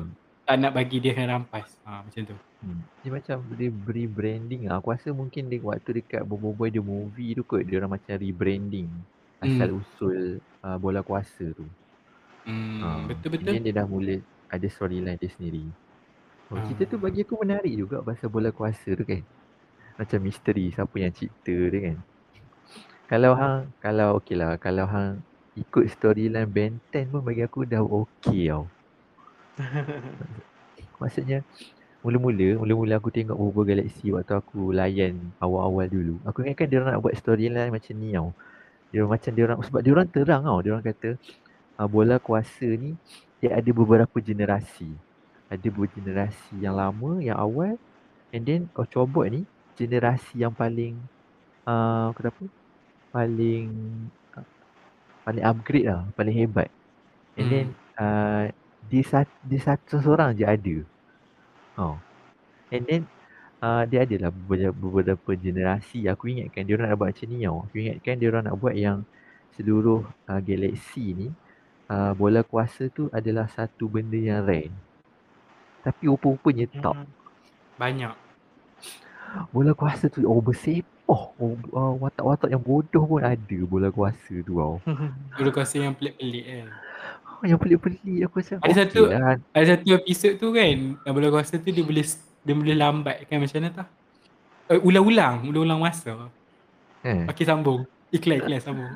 tak nak bagi dia kena rampas. Ha, macam tu. Hmm. Dia macam beri, beri branding lah. Aku rasa mungkin dia waktu dekat Bobo The Movie tu kot dia orang macam rebranding asal hmm. usul uh, bola kuasa tu. Hmm, ha. Betul-betul. Dia dah mula ada storyline dia sendiri. Oh, hmm. cerita tu bagi aku menarik juga pasal bola kuasa tu kan. Macam misteri siapa yang cipta dia kan. Kalau hang, kalau okey lah, kalau hang ikut storyline Ben 10 pun bagi aku dah okey tau. Maksudnya mula-mula mula-mula aku tengok Bobo Galaxy waktu aku layan awal-awal dulu. Aku ingatkan dia nak buat storyline macam ni tau. Dia macam dia orang sebab dia orang terang tau. Dia orang kata uh, bola kuasa ni dia ada beberapa generasi. Ada beberapa generasi yang lama, yang awal and then Ochobot ni generasi yang paling uh, kata apa? Paling uh, paling upgrade lah, paling hebat. And hmm. then uh, dia satu, dia satu seorang je ada. Oh. And then uh, dia adalah beberapa, beberapa generasi aku ingatkan dia orang nak buat macam ni tau. Aku ingatkan dia orang nak buat yang seluruh uh, galaksi ni uh, bola kuasa tu adalah satu benda yang rare. Tapi rupa-rupanya tak. Hmm. Banyak. Bola kuasa tu oh bersepoh. Oh, uh, watak-watak yang bodoh pun ada bola kuasa tu tau. bola kuasa yang pelik-pelik kan. Eh yang pelik-pelik aku rasa ada okay satu lah. ada satu episod tu kan bola kuasa tu dia boleh dia boleh lambat kan macam mana tah uh, ulang-ulang ulang-ulang masa eh. okey sambung iklan iklan sambung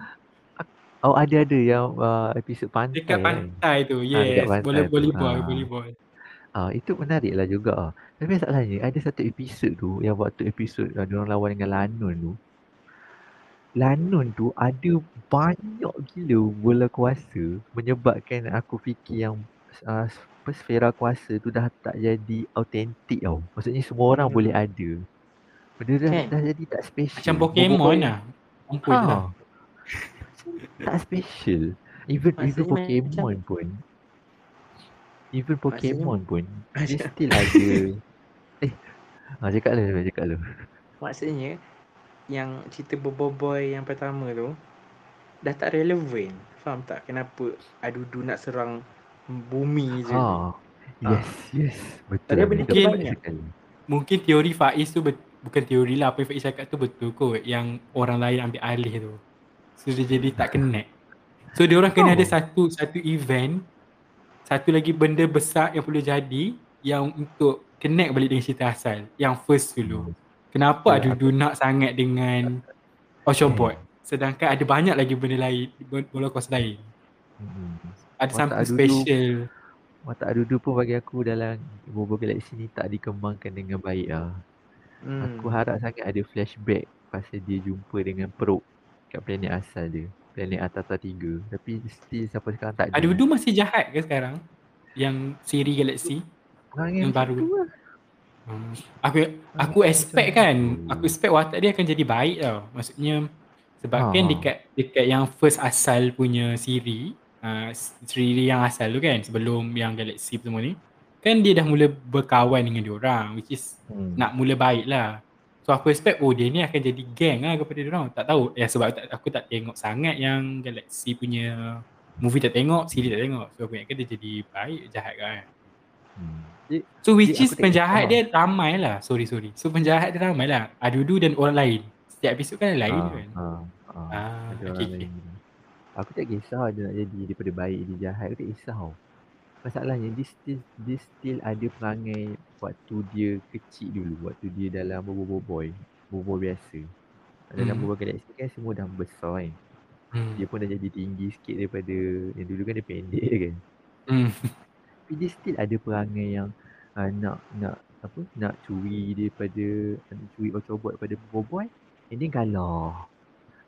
oh ada ada yang uh, episod pantai dekat pantai tu ah, yes ha, boleh volleyball ha. volleyball Ah itu menarik lah juga. Tapi masalahnya ada satu episod tu yang waktu episod uh, dia orang lawan dengan Lanun tu. Lanun tu ada banyak gila bola kuasa menyebabkan aku fikir yang uh, sfera kuasa tu dah tak jadi autentik tau. Maksudnya semua orang hmm. boleh ada. Benda dah, okay. dah jadi tak special. Macam Pokemon lah. Ha. Lah. tak special. Even Maksudnya even Pokemon macam... pun. Even Pokemon Maksudnya... pun. Dia still ada. eh. Ha, cakap lah. Cakap lah. Maksudnya yang cerita Bobo Boy yang pertama tu dah tak relevan. Faham tak kenapa Adudu nak serang bumi je. Ha. Yes, ha. yes. Betul. Ada benda mungkin, mungkin teori Faiz tu bet- bukan teori lah. Apa yang Faiz cakap tu betul kot. Yang orang lain ambil alih tu. So dia jadi tak connect. So dia orang kena oh. ada satu satu event. Satu lagi benda besar yang perlu jadi. Yang untuk connect balik dengan cerita asal. Yang first dulu. Hmm. Kenapa ya, Adudu nak sangat dengan Board? Hmm. Sedangkan ada banyak lagi benda lain, bola kos lain. Hmm. Ada something Adudu, special. Mata Adudu pun bagi aku dalam Bobo Galaxy ni tak dikembangkan dengan baik lah. Hmm. Aku harap sangat ada flashback pasal dia jumpa dengan perut kat planet asal dia. Planet Atata 3. Tapi still sampai sekarang tak ada. Adudu masih jahat ke sekarang? Yang siri Galaxy? yang, yang baru. Lah. Hmm. Aku aku expect kan, aku expect watak dia akan jadi baik tau. Maksudnya sebab ha. kan dekat dekat yang first asal punya siri, uh, siri yang asal tu kan sebelum yang galaxy semua ni, kan dia dah mula berkawan dengan dia orang which is hmm. nak mula baik lah. So aku expect oh dia ni akan jadi gang lah kepada dia orang. Tak tahu ya sebab tak, aku tak tengok sangat yang galaxy punya movie tak tengok, siri tak tengok. So aku ingatkan dia jadi baik jahat kan. Hmm. So which is penjahat dia ramai lah. Sorry sorry. So penjahat dia ramai lah. Adudu dan orang lain. Setiap episod kan lain ha, kan. Ha, ha, ah, okay, okay. Aku tak kisah dia nak jadi daripada baik dia jahat. Aku tak kisah. Masalahnya dia still, dia still ada perangai waktu dia kecil dulu. Waktu dia dalam bobo boy. Bobo biasa. Dalam hmm. bobo galaxy kan semua dah besar kan. Hmm. Dia pun dah jadi tinggi sikit daripada yang dulu kan dia pendek kan. Hmm tapi dia still ada perangai yang uh, nak nak apa nak curi daripada nak curi macam buat daripada boboy and then kalah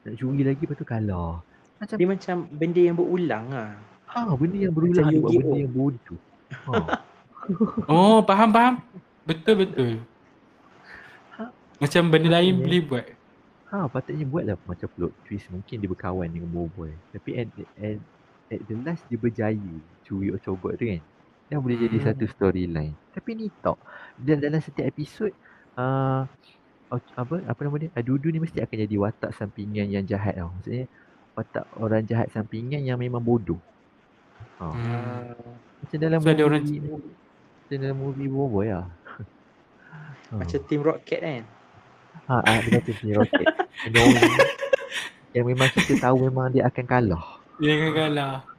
nak curi lagi lepas tu kalah macam dia macam benda yang berulang ah ha benda yang berulang macam buat benda yang bodoh ha. oh faham faham betul betul Macam benda lain boleh buat. Ha, patutnya buatlah macam plot twist. Mungkin dia berkawan dengan Boboiboy. Tapi at, at, at the last dia berjaya curi ocobot tu kan. Dah boleh hmm. jadi satu storyline. Tapi ni tak. Dan dalam setiap episod uh, apa apa nama dia? Adudu ni mesti akan jadi watak sampingan yang jahat tau. Maksudnya watak orang jahat sampingan yang memang bodoh. Ha. Hmm. Macam dalam so, movie, orang... macam dalam movie Boboiboy lah. Macam Team Rocket kan? Ha, ah, dia kata Team Rocket. yang, yang memang kita tahu memang dia akan kalah. Dia akan kalah.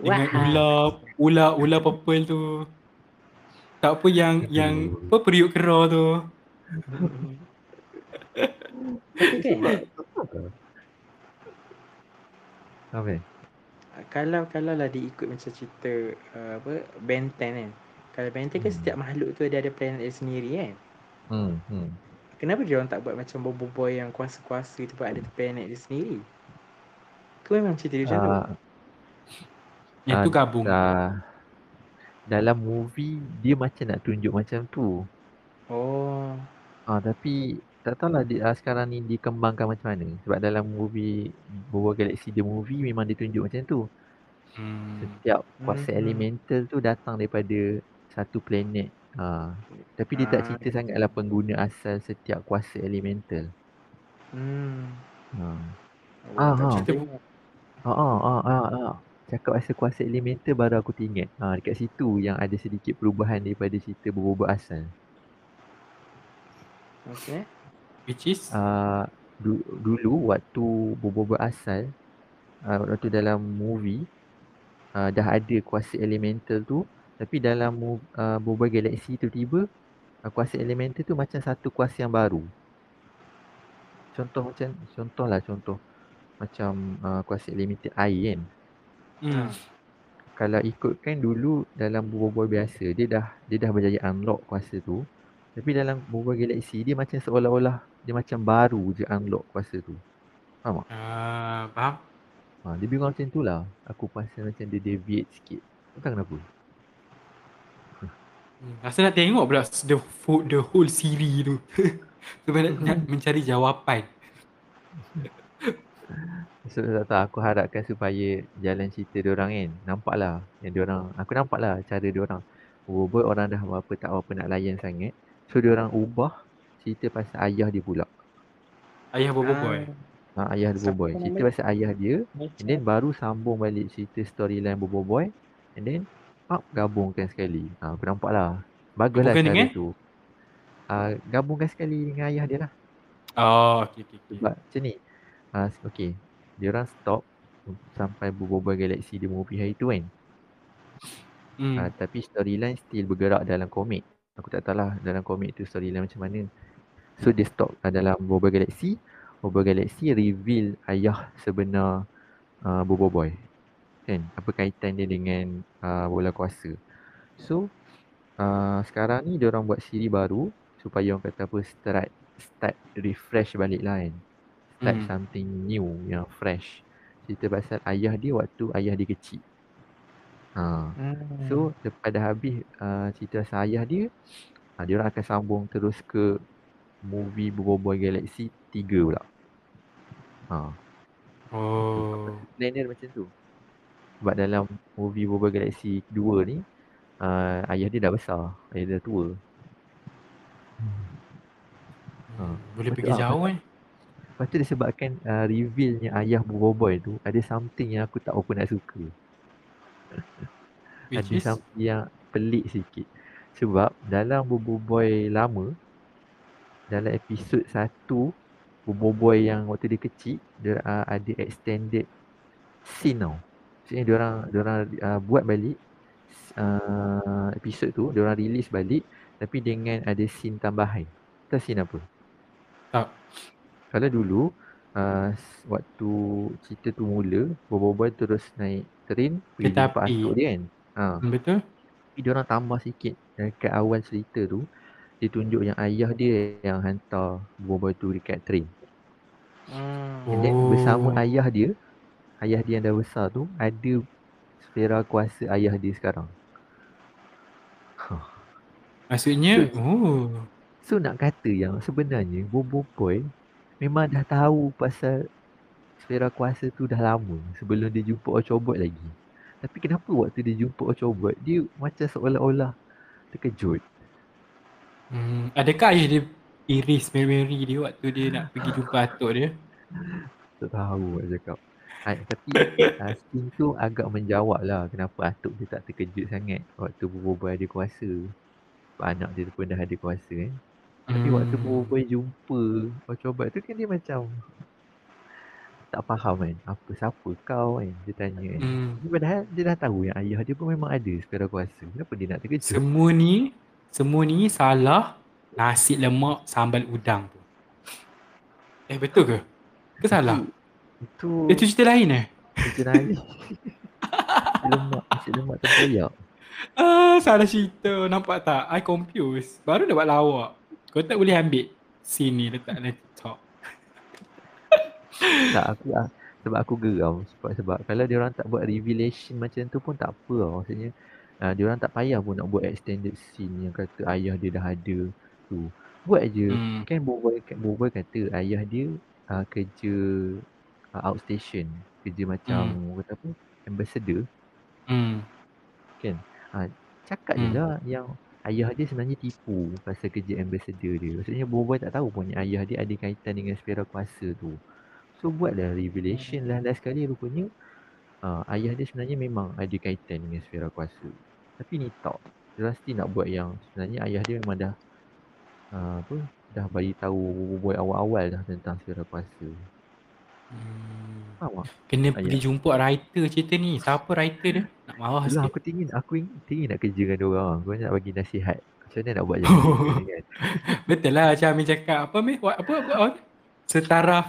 Dengan ular, ular, ular purple tu. Tak apa yang, yang apa periuk kera tu. Apa? Kalau kalau lah diikut macam cerita uh, apa Ben 10 kan. Kalau Ben 10 kan hmm. kan setiap makhluk tu dia ada planet dia sendiri kan. Hmm. hmm. Kenapa dia orang tak buat macam Bobo Boy yang kuasa-kuasa tu buat ada planet dia sendiri? Kau memang cerita dia macam uh, tu? Ah. Yang uh, tu gabung. Uh, dalam movie dia macam nak tunjuk macam tu. Oh. Ah uh, tapi tak tahulah dia, uh, sekarang ni dikembangkan macam mana. Sebab dalam movie Bobo Galaxy the movie memang ditunjuk macam tu. Hmm. Setiap kuasa hmm. elemental tu datang daripada satu planet Ha. Tapi dia ha. tak ah. cerita sangatlah pengguna asal setiap kuasa elemental. Hmm. Ha. Oh, ah, ha. Cerita ha. Ha, ha, ha, ha. Cakap pasal kuasa elemental baru aku teringat. Ha, dekat situ yang ada sedikit perubahan daripada cerita berbobot asal. Okay. Which is? Uh, du- dulu waktu berbobot asal, uh, waktu dalam movie, uh, dah ada kuasa elemental tu, tapi dalam uh, Boba Galaxy tu tiba uh, kuasa elemental tu macam satu kuasa yang baru. Contoh macam contohlah contoh macam uh, kuasa elemental air kan. Hmm. Kalau ikutkan dulu dalam Boba biasa dia dah dia dah berjaya unlock kuasa tu. Tapi dalam Boba Galaxy dia macam seolah-olah dia macam baru je unlock kuasa tu. Faham tak? Uh, faham. Ha, dia bingung macam tu lah. Aku pasal macam dia deviate sikit. Tak kenapa. Hmm, rasa nak tengok pula the, full, the whole series tu. Sebab nak, nak mencari jawapan. So, tak tahu, aku harapkan supaya jalan cerita dia orang kan. Nampaklah yang dia orang, aku nampaklah cara dia orang. Buat orang dah apa tak apa nak layan sangat. So dia orang ubah cerita pasal ayah dia pula. Ayah Bobo Boy. Ha, ayah Bobo Boy. Cerita pasal ayah dia. And then baru sambung balik cerita storyline Bobo Boy. And then up gabungkan sekali. Ha, aku nampak lah. Baguslah cara dengan? tu. Uh, gabungkan sekali dengan ayah dia lah. Oh, okey okey. Okay. Sebab macam ni. Uh, okay. Dia orang stop sampai berbual galaksi di movie hari tu kan. Hmm. Uh, tapi storyline still bergerak dalam komik. Aku tak tahu lah dalam komik tu storyline macam mana. So dia stop uh, dalam Boba Galaxy. Boba Galaxy reveal ayah sebenar uh, Bobo Boy kan apa kaitan dia dengan uh, bola kuasa so uh, sekarang ni dia orang buat siri baru supaya orang kata apa start start refresh balik lah kan start hmm. something new yang fresh cerita pasal ayah dia waktu ayah dia kecil ha. hmm. so pada habis uh, cerita pasal ayah dia uh, dia orang akan sambung terus ke movie Bobo Galaxy 3 pula ha. Oh. Planner macam tu. Sebab dalam movie Boba Galaxy 2 ni uh, Ayah dia dah besar Ayah dia dah tua hmm. uh, Boleh pergi jauh kan Lepas tu disebabkan uh, revealnya ayah Boba Boy tu Ada something yang aku tak apa nak suka Which Ada is? something yang pelik sikit Sebab dalam Boba Boy lama Dalam episod 1 Boba Boy yang waktu dia kecil Dia uh, ada extended scene tau Maksudnya dia orang dia orang uh, buat balik uh, episod tu, dia orang release balik tapi dengan ada scene tambahan. Tahu scene apa? Tak. Kalau dulu uh, waktu cerita tu mula, Bobo terus naik train pergi jumpa atuk dia kan. Ha. Betul. Tapi dia orang tambah sikit dekat awal cerita tu dia tunjuk yang ayah dia yang hantar Bobo tu dekat train. Hmm. Oh. bersama ayah dia ayah dia yang dah besar tu ada sfera kuasa ayah dia sekarang. Maksudnya, so, oh. So nak kata yang sebenarnya Bobo Boy memang dah tahu pasal sfera kuasa tu dah lama sebelum dia jumpa Ochobot lagi. Tapi kenapa waktu dia jumpa Ochobot dia macam seolah-olah terkejut. Hmm, adakah ayah dia iris memory dia waktu dia nak pergi jumpa atuk dia? Tak tahu nak cakap. Ha, tapi uh, Sting tu agak menjawab lah kenapa atuk dia tak terkejut sangat waktu Boy ada kuasa. Anak dia pun dah ada kuasa kan. Tapi hmm. waktu Boy jumpa Ochobot tu kan dia macam tak faham kan apa siapa kau kan? dia tanya kan. Hmm. padahal dia dah tahu yang ayah dia pun memang ada sfera kuasa. Kenapa dia nak terkejut? Semua ni semua ni salah nasi lemak sambal udang tu eh betul ke? Ke salah? itu itu cerita lain eh? cerita lain. Lemak nasi lemak tempoyak ah salah cerita. Nampak tak? I confused. Baru dapat lawak kau tak boleh ambil sini letak TikTok tak aku lah. Sebab aku geram sebab sebab kalau dia orang tak buat revelation macam tu pun tak apa lah. Maksudnya uh, dia orang tak payah pun nak buat extended scene yang kata ayah dia dah ada tu. Buat aje. Hmm. Kan Boboiboy kan Boboiboy kata ayah dia uh, kerja uh, outstation, kerja macam hmm. kata apa? ambassador. Hmm. Kan? Uh, cakap hmm. je lah yang ayah dia sebenarnya tipu pasal kerja ambassador dia. Maksudnya Boboiboy tak tahu pun ayah dia ada kaitan dengan sfera kuasa tu. So buatlah revelation lah last sekali rupanya uh, ayah dia sebenarnya memang ada kaitan dengan sfera kuasa. Tapi ni tak. Pasti nak buat yang sebenarnya ayah dia memang dah uh, apa dah bagi tahu buat awal-awal dah tentang sfera kuasa. Hmm. Faham Kena ayah. pergi jumpa writer cerita ni. Siapa writer dia? Nak marah sikit. Aku tinggi aku tinggi nak kerja dengan dia orang. Aku nak bagi nasihat. Macam mana nak buat macam ni kan? Betul lah macam Amin cakap. Apa Amin? Apa, apa, apa, apa? Setaraf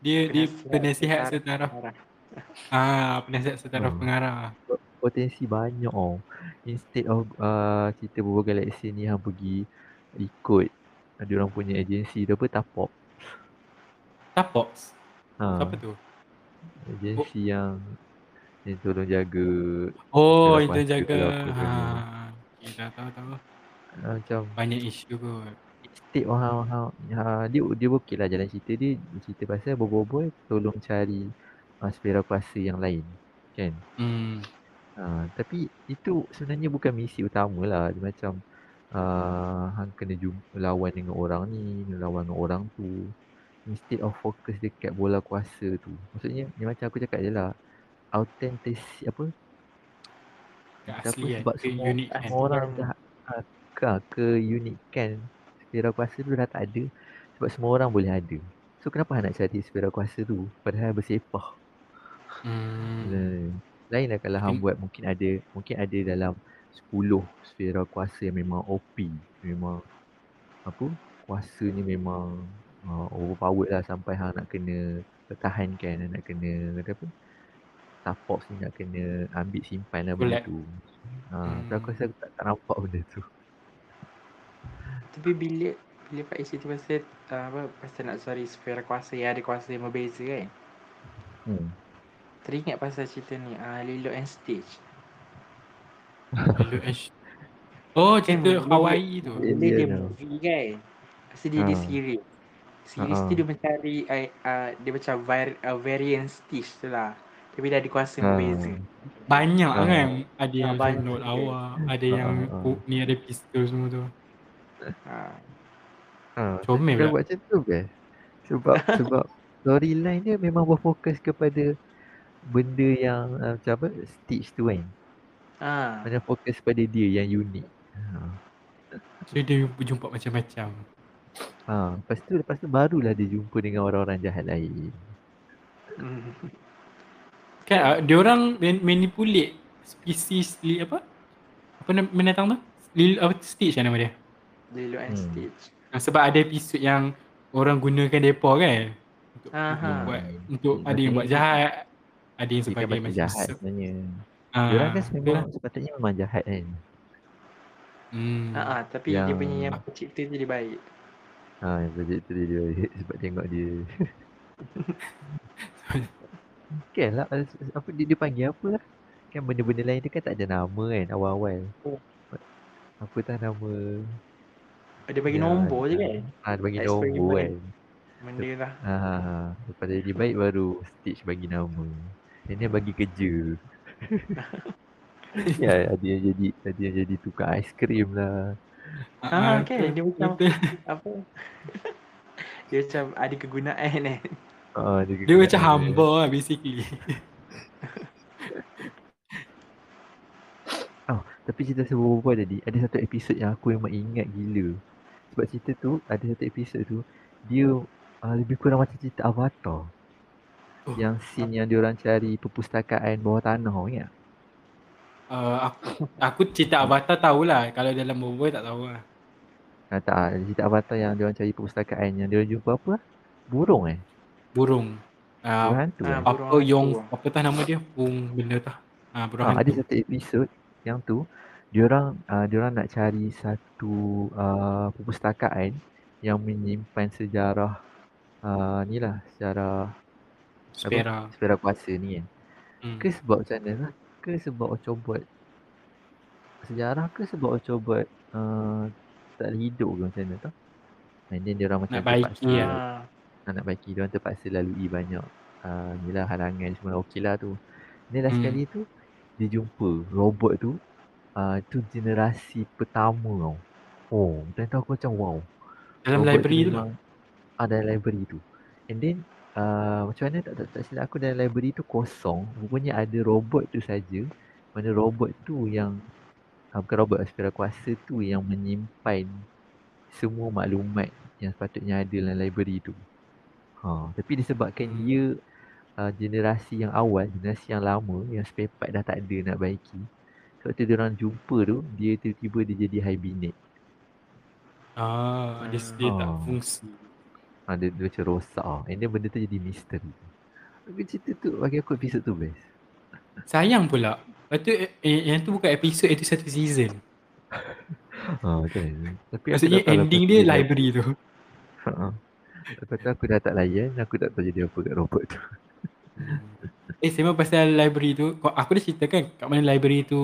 dia dia penasihat setaraf. Ah, penasihat setaraf hmm. pengarah. Potensi banyak oh. Instead of uh, cerita Bobo Galaxy ni hang pergi ikut ada orang punya agensi tu apa Tapop. Tapop. Ha. Siapa tu? Agensi oh. yang yang tolong jaga Oh, itu jaga. Ha. Kita tahu tahu. Macam banyak isu kot instead of how, how, ha, dia dia okey lah jalan cerita dia, cerita pasal bobo tolong cari uh, sfera kuasa yang lain kan hmm. uh, tapi itu sebenarnya bukan misi utama lah dia macam uh, hang kena jumpa lawan dengan orang ni lawan dengan orang tu instead of fokus dekat bola kuasa tu maksudnya ni macam aku cakap je lah authentic apa Asli sebab kan? semua, semua orang dah ke, ke unique kan sfera kuasa tu dah tak ada sebab semua orang boleh ada. So kenapa nak cari sfera kuasa tu padahal bersepah. Hmm. Lain lah kalau hang buat mungkin ada mungkin ada dalam 10 sfera kuasa yang memang OP, memang apa? Kuasa ni memang uh, overpowered lah sampai hang nak kena pertahankan, nak kena kata apa? Support ni nak kena ambil simpan lah benda tu. Ha, hmm. so aku rasa aku tak, tak nampak benda tu. Tapi bila bila Pak Isi tu pasal uh, apa pasal nak cari sfera kuasa yang ada kuasa yang berbeza kan. Hmm. Teringat pasal cerita ni uh, Lilo and Stitch. Lilo and Oh cerita Hawaii tu. Dia dia movie kan. Pasti dia dia ah. series. Series uh-huh. tu dia mencari uh, uh, dia macam var- uh, variant Stitch tu lah. Tapi dia ada kuasa uh. berbeza. Banyak uh. kan. Ada yang uh, note awak, ada uh. yang uh. ni ada pistol semua tu. Ha. Ha, Comel pula. buat macam tu ke? Sebab sebab storyline dia memang berfokus kepada benda yang uh, macam apa? Stitch tu kan. Ha. Macam fokus pada dia yang unik. Ha. So dia jumpa macam-macam. Ha, lepas tu lepas tu barulah dia jumpa dengan orang-orang jahat lain. kan uh, dia orang manipulate spesies li apa? Apa nama binatang tu? Lil apa Stitch kan nama dia? Lilo and hmm. Stitch. Nah, sebab ada episod yang orang gunakan depa kan untuk, untuk buat untuk hmm. ada yang buat jahat, ada yang sebagai macam jahat sebenarnya. Ah, dia orang kan memang sepatutnya memang jahat kan. Hmm. Ah, ah tapi yang... dia punya yang pencipta tu dia baik. Ah, yang pencipta dia, dia baik sebab tengok dia. kan lah apa dia, dia panggil apa lah kan benda-benda lain tu kan tak ada nama kan awal-awal oh. apa tak nama Dia bagi Ya, nombor je kan. Ah, dia bagi nombor kan. Benda lah. Ha, ha, ha. Lepas dia jadi baik baru stage bagi nama. Ini bagi kerja. ya, ada yang jadi ada yang jadi tukang aiskrim lah. Ah, kan? betul, Dia macam- betul. Apa? dia macam ada kegunaan kan. Ah, Dia kena- macam hamba lah basically. Tapi cerita sebab tadi ada satu episod yang aku memang ingat gila. Sebab cerita tu ada satu episod tu dia uh, lebih kurang macam cerita Avatar. Oh, yang scene yang diorang cari perpustakaan bawah tanah ingat? Uh, aku, aku cerita Avatar tahulah. Kalau dalam Boboiboy tak tahu lah. Ah, tak, ah, cerita Avatar yang diorang cari perpustakaan yang diorang jumpa apa? Burung eh? Burung. Burung Uh, hantu ah, eh? apa burung yang hantu. apa tah nama dia? Burung benda tah. Ah, burung Ah, ada hantu. satu episod yang tu diorang uh, diorang nak cari satu uh, perpustakaan yang menyimpan sejarah uh, ni lah sejarah Spera. sejarah kuasa ni kan. Hmm. Ke sebab macam mana lah? Ke sebab Ocho buat sejarah ke sebab Ocho buat uh, tak boleh hidup ke macam mana tau? And then diorang macam Nak baiki lah. Ah, Ah, nak baiki diorang terpaksa lalui banyak uh, ni lah halangan semua okey lah tu. Then last Hmm. sekali tu dia jumpa robot tu uh, tu generasi pertama tau. Oh, dan tu aku macam wow. Dalam Robot library tu lah. memang- Ah, dalam library tu. And then uh, macam mana tak, tak, tak silap aku dalam library tu kosong. Rupanya ada robot tu saja. Mana robot tu yang uh, bukan robot aspira kuasa tu yang menyimpan semua maklumat yang sepatutnya ada dalam library tu. Ha, tapi disebabkan dia uh, generasi yang awal, generasi yang lama yang spare part dah tak ada nak baiki. Sebab tu dia orang jumpa tu, dia tiba-tiba dia jadi hibernate. Ah, dia, dia tak Ah. fungsi. Ha, dia, dia macam rosak ah. And then benda tu jadi misteri. Tapi cerita tu bagi aku episod tu best. Sayang pula. Lepas tu eh, eh, yang tu bukan episod, itu satu season. Ha, kan. Tapi Maksudnya ending dia library tu. Ha. Lepas tu aku dah tak layan, aku tak tahu jadi apa kat robot tu. Eh sembang pasal library tu Aku dah cerita kan Kat mana library tu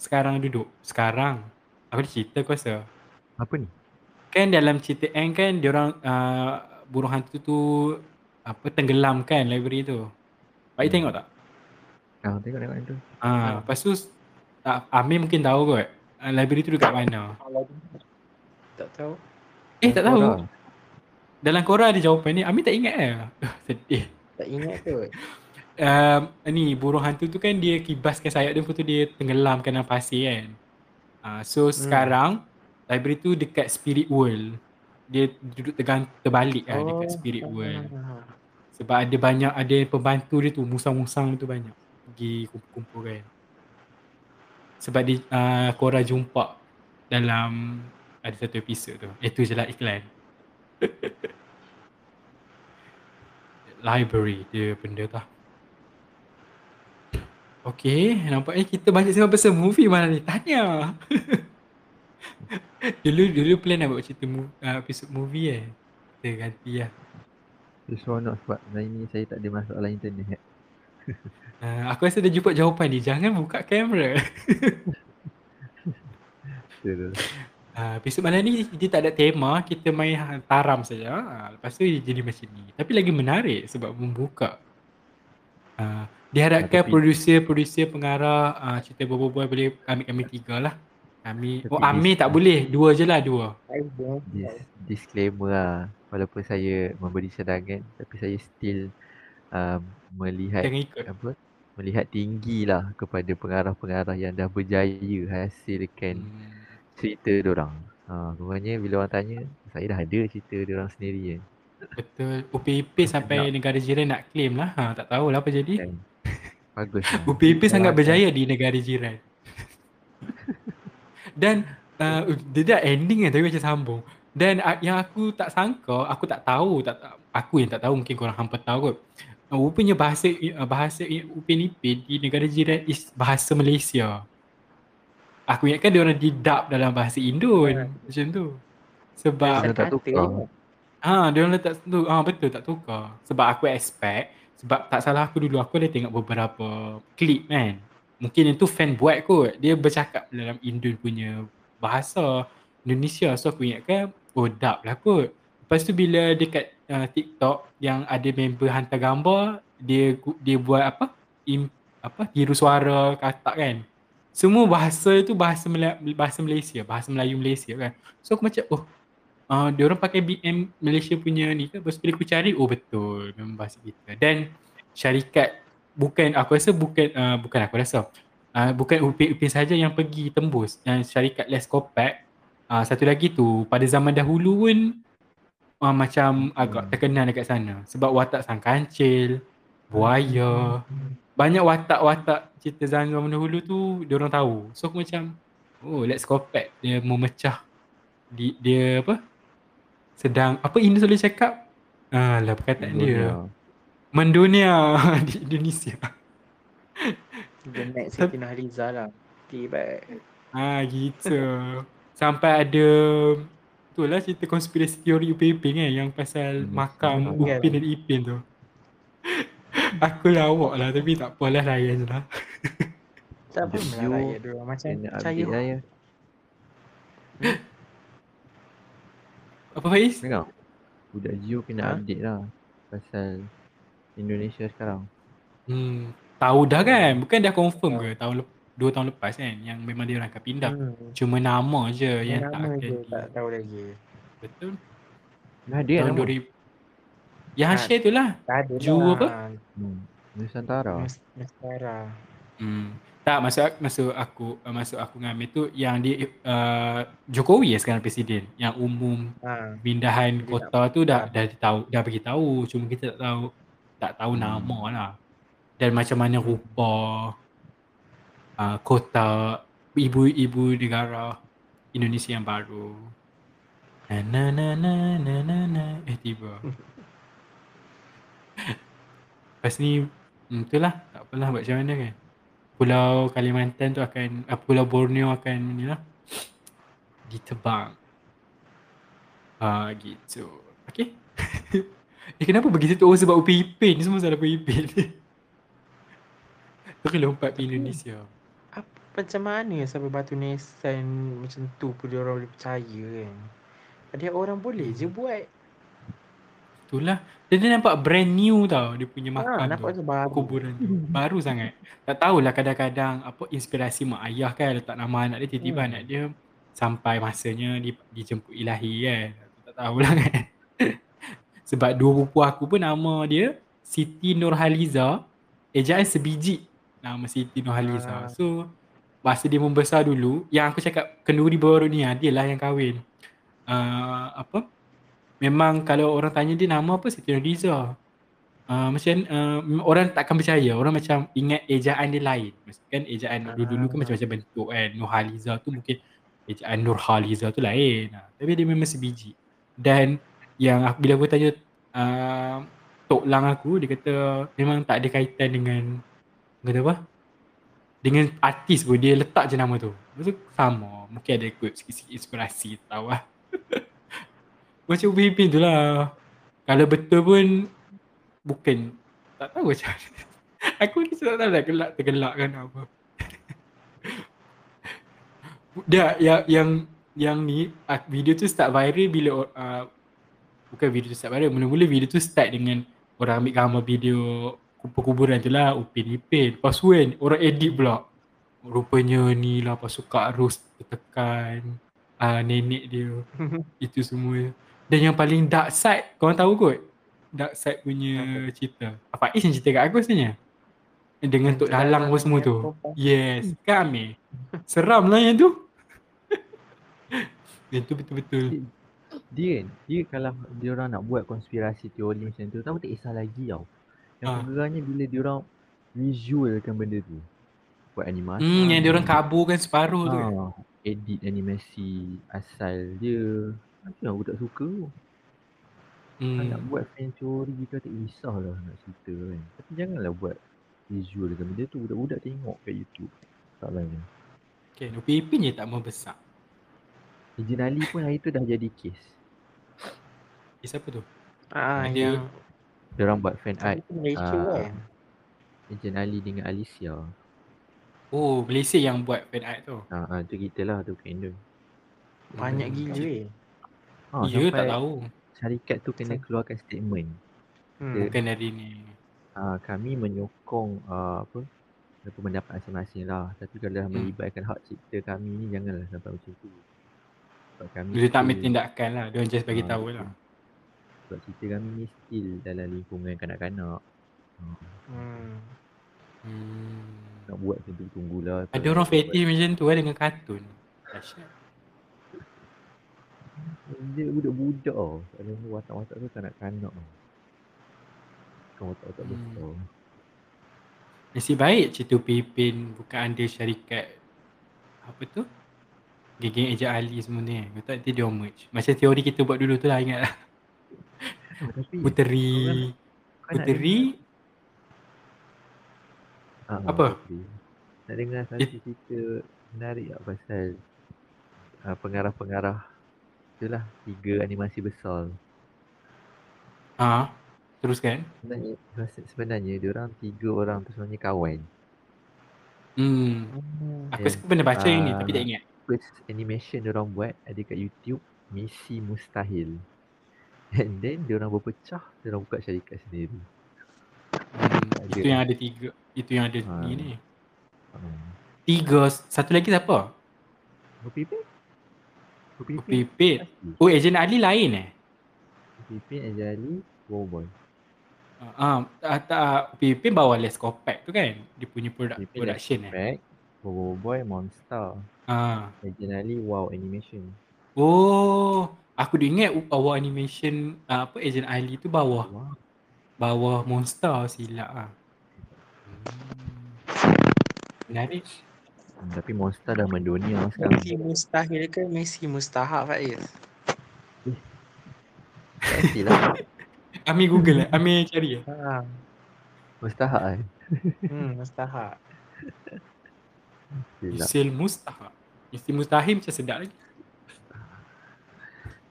Sekarang duduk Sekarang Aku dah cerita kau rasa Apa ni? Kan dalam cerita N kan Diorang uh, Burung hantu tu Apa Tenggelam kan library tu Pak Hmm. tengok tak? Ah, tengok tengok tu. Ah, Lepas tu uh, Amir mungkin tahu kot uh, Library tu dekat mana tak tahu. Eh tak tahu Korang. Dalam korang ada jawapan ni Amir tak ingat lah Sedih Tak ingat kot. um, ni burung hantu tu kan dia kibaskan sayap dia lepas tu dia tenggelamkan dalam pasir kan. Uh, so hmm. sekarang library tu dekat spirit world. Dia duduk tegang terbalik lah oh, dekat spirit world. Sebab ada banyak ada pembantu dia tu musang-musang tu banyak pergi kumpul-kumpul kan. Sebab dia uh, korang jumpa dalam ada satu episod tu. Itu je lah iklan. Library dia benda tu. Okay, nampaknya kita banyak sembang pasal movie malam ni. Tanya. dulu dulu plan nak buat cerita mu, uh, episod movie eh. Kita ganti lah. Seronok sebab hari ni saya tak ada masalah internet. Uh, aku rasa dah jumpa jawapan ni. Jangan buka kamera. Betul. Uh, episod malam ni dia tak ada tema. Kita main ha- taram saja. Uh, lepas tu dia jadi macam ni. Tapi lagi menarik sebab membuka. Uh, diharapkan Ah, tapi- producer-producer pengarah uh, cerita Bobo-Boy boleh ambil kami tiga lah. Tapi oh Amir tak boleh. Dua je lah dua. Dis, disclaimer lah. Walaupun saya memberi cadangan tapi saya still um, melihat apa melihat tinggi lah kepada pengarah-pengarah yang dah berjaya hasilkan Hmm. cerita diorang. Ha, Rupanya bila orang tanya, saya dah ada cerita diorang sendiri kan. Betul. UPIP sampai negara jiran nak claim lah. Ha, tak tahulah apa jadi. kan. Bagus lah. UPIP sangat berjaya di negara jiran. Dan uh, dia dah ending kan tapi macam sambung. Dan uh, yang aku tak sangka, aku tak tahu, tak tak- aku yang tak tahu mungkin korang hampa tahu kot. Uh, rupanya bahasa uh, bahasa Upin Ipin di negara jiran is bahasa Malaysia. Aku ingatkan dia orang didub dalam bahasa Indon macam tu. Sebab Dia tak tukar. je. Ha, dia orang letak tu. Ah betul tak tukar. Sebab aku expect sebab tak salah aku dulu aku ada tengok beberapa klip kan. Mungkin itu fan buat kot. Dia bercakap dalam Indon punya bahasa Indonesia. So aku ingatkan oh dap lah kot. Lepas tu bila dekat uh, TikTok yang ada member hantar gambar, dia dia buat apa? Im, apa? Tiru suara katak kan. Semua bahasa tu bahasa Mel- bahasa Malaysia, bahasa Melayu Malaysia kan. So aku macam oh uh, dia orang pakai BM Malaysia punya ni ke? Lepas bila aku cari, oh betul memang bahasa kita. Dan syarikat bukan aku rasa bukan uh, bukan aku rasa. Uh, bukan Upin-Upin saja yang pergi tembus. Yang syarikat Lescopac uh, satu lagi tu pada zaman dahulu pun uh, macam agak terkenal dekat sana. Sebab watak sang kancil buaya. Banyak watak-watak cerita zaman dahulu tu dia orang tahu. So aku macam oh Lescopac dia memecah di, dia apa? Sedang apa ini boleh cakap? Ah lah perkataan dia mendunia di Indonesia The next Siti Nurhaliza lah. Tiba. Ah gitu. Sampai ada tu lah cerita konspirasi teori Upin kan yang pasal hmm. makam hmm. Upin dan Ipin tu. Aku lawak lah tapi tak apalah layan je lah. Tak apa lah layan dulu macam percaya. Lah, Apa Faiz? Tengok. Budak Gio kena ha? update lah pasal Indonesia sekarang. Hmm. Tahu dah kan? Bukan dah confirm ke tahun lep- dua tahun lepas kan yang memang dia orang akan pindah. Hmm. Cuma nama je nama yang tak akan je, tak tahu lagi. Betul. Nah dia tahun nama. 2000. Yang ha. share tu lah. Ju lah. apa? Hmm. Nusantara. Nusantara. Hmm. Tak masuk masuk aku masuk aku ngambil tu yang dia uh, Jokowi ya sekarang presiden yang umum ha. pindahan kota tu dah dah tahu dah bagi tahu cuma kita tak tahu tak tahu hmm. nama lah dan macam mana rupa uh, kota ibu-ibu negara Indonesia yang baru. Na na na na na na, na. eh tiba. Lepas ni hmm, itulah tak apalah buat macam mana kan. Pulau Kalimantan tu akan uh, Pulau Borneo akan ni lah ditebang. Ah uh, gitu. Okay. Eh kenapa begitu tu? Oh sebab Upin Ipin ni semua salah Upin Ipin. Terus lompat pergi Indonesia. Apa, macam mana sampai batu nisan macam tu pun dia orang boleh percaya kan? Ada orang boleh je buat. Itulah. Dia, dia nampak brand new tau dia punya makam ha, nampak tu. baru. Kuburan tu. baru sangat. Tak tahulah kadang-kadang apa inspirasi mak ayah kan letak nama anak dia tiba-tiba hmm. anak dia sampai masanya di, dijemput ilahi kan. Tak tahulah kan. Sebab dua buku aku pun nama dia Siti Nurhaliza ejaan sebiji nama Siti Nurhaliza. Uh. So masa dia membesar dulu, yang aku cakap kenduri baru ni dia lah yang kahwin. Uh, apa? Memang kalau orang tanya dia nama apa Siti Nurhaliza. Uh, macam uh, orang takkan percaya orang macam ingat ejaan dia lain kan ejaan uh. dulu-dulu kan macam-macam bentuk kan Nurhaliza tu mungkin ejaan Nurhaliza tu lain tapi dia memang sebiji dan yang aku, bila aku tanya uh, Tok Lang aku dia kata memang tak ada kaitan dengan kata apa? Dengan artis pun dia letak je nama tu. Lepas tu sama mungkin ada ikut sikit-sikit inspirasi tahu lah. Macam Ubin tu lah. Kalau betul pun bukan. Tak tahu macam mana. Aku ni tak tahu lah gelak tergelak kan apa. Dia yang yang yang ni ah, video tu start viral bila uh, bukan video tu start viral mula-mula video tu start dengan orang ambil gambar video kuburan tu lah Upin Ipin Lepas tu kan orang edit pula. Rupanya ni lah pas Kak Ros tekan uh, nenek dia. Itu semua. Dan yang paling dark side korang tahu kot? Dark side punya cerita. Apa Is yang cerita kat aku sebenarnya. Dengan Tok Dalang pun semua tu. Yes kan Amir? Seram lah yang tu. Yang tu betul-betul Dia kan Dia kalau dia orang nak buat konspirasi teori macam tu Tahu tak kisah lagi tau yang ha. gegarnya bila dia orang visualkan benda tu. Buat animasi. Hmm, yang dia orang kaburkan separuh ha. tu. Kan? Edit animasi asal dia. Macam yang aku tak suka tu. Hmm. Nak buat fan teori ke tak kisah lah nak cerita kan. Tapi janganlah buat visual dengan benda tu. Budak-budak tengok kat YouTube. Tak lain. Okay, Nupi Ipin je tak mau besar. Ali pun hari tu dah jadi kes. Kes apa tu? Ah, dia, yang dia orang buat fan art. Malaysia uh, kan. Ejen Ali dengan Alicia. Oh, Malaysia yang buat fan art tu. Ha, uh, tu kita lah tu bukan Banyak hmm. gila eh. Ha, Ya, tak tahu. syarikat tu kena keluarkan statement. Hmm. Dia- Bukan dari ni. Uh, kami menyokong uh, apa apa pendapat masing-masing lah. Tapi kalau dah Hmm. melibatkan hak cipta kami ni janganlah sampai macam tu. Sebab kami Dia tak ambil tindakan lah. Dia just bagi Ah, tahu lah. Sebab cerita kami ni still dalam lingkungan kanak-kanak. Hmm. Hmm. Hmm. Nak buat macam tu tunggulah. Ada orang fetish macam tu lah dengan kartun. Dahsyat. Dia budak-budak tau. Ada watak-watak tu kanak-kanak tau. Bukan watak-watak Hmm. besar. Nasib baik cerita Pipin bukan under syarikat apa tu? Geng-geng Eja Ali semua ni. Kau tak nanti dia merge. Macam teori kita buat dulu tu lah ingat lah. Puteri. Puteri. Ah, Apa? Puteri. Nak dengar satu It- cerita menarik tak pasal uh, pengarah-pengarah itulah tiga animasi besar. Ha. Teruskan. Sebenarnya sebenarnya dia orang tiga orang tu sebenarnya kawan. Hmm. Hmm. Aku yeah. pernah baca yang ni tapi Ah. tak ingat. First animation dia orang buat ada kat YouTube Misi Mustahil. And then dia orang berpecah, dia orang buka syarikat sendiri. Hmm. Itu yang ada tiga. Itu yang ada Ha. ni ni. Hmm. Tiga. Satu lagi siapa? Pipit. Pasti. Oh, Ejen Ali lain eh? Berpipin Ajali, Wow Boy. Ah, uh, tak Pipin bawa Les Kopak tu kan? Dia punya produk, Pipin production eh. Back, Wow Boy, Monster. Ah. Originally Wow Animation. Oh, aku dia ingat bawah animation uh, apa Agent Ali tu bawah Wow. bawah monster silap ah. Hmm. Menarik. Hmm, tapi Monster dah mendunia sekarang. Messi mustahil ke Messi mustahak Faiz? Pastilah. Ami Google eh. Ami cari eh. Ha. Mustahak kan? Hmm, mustahak. Isil Mustahil. Isil Mustahil macam sedap lagi.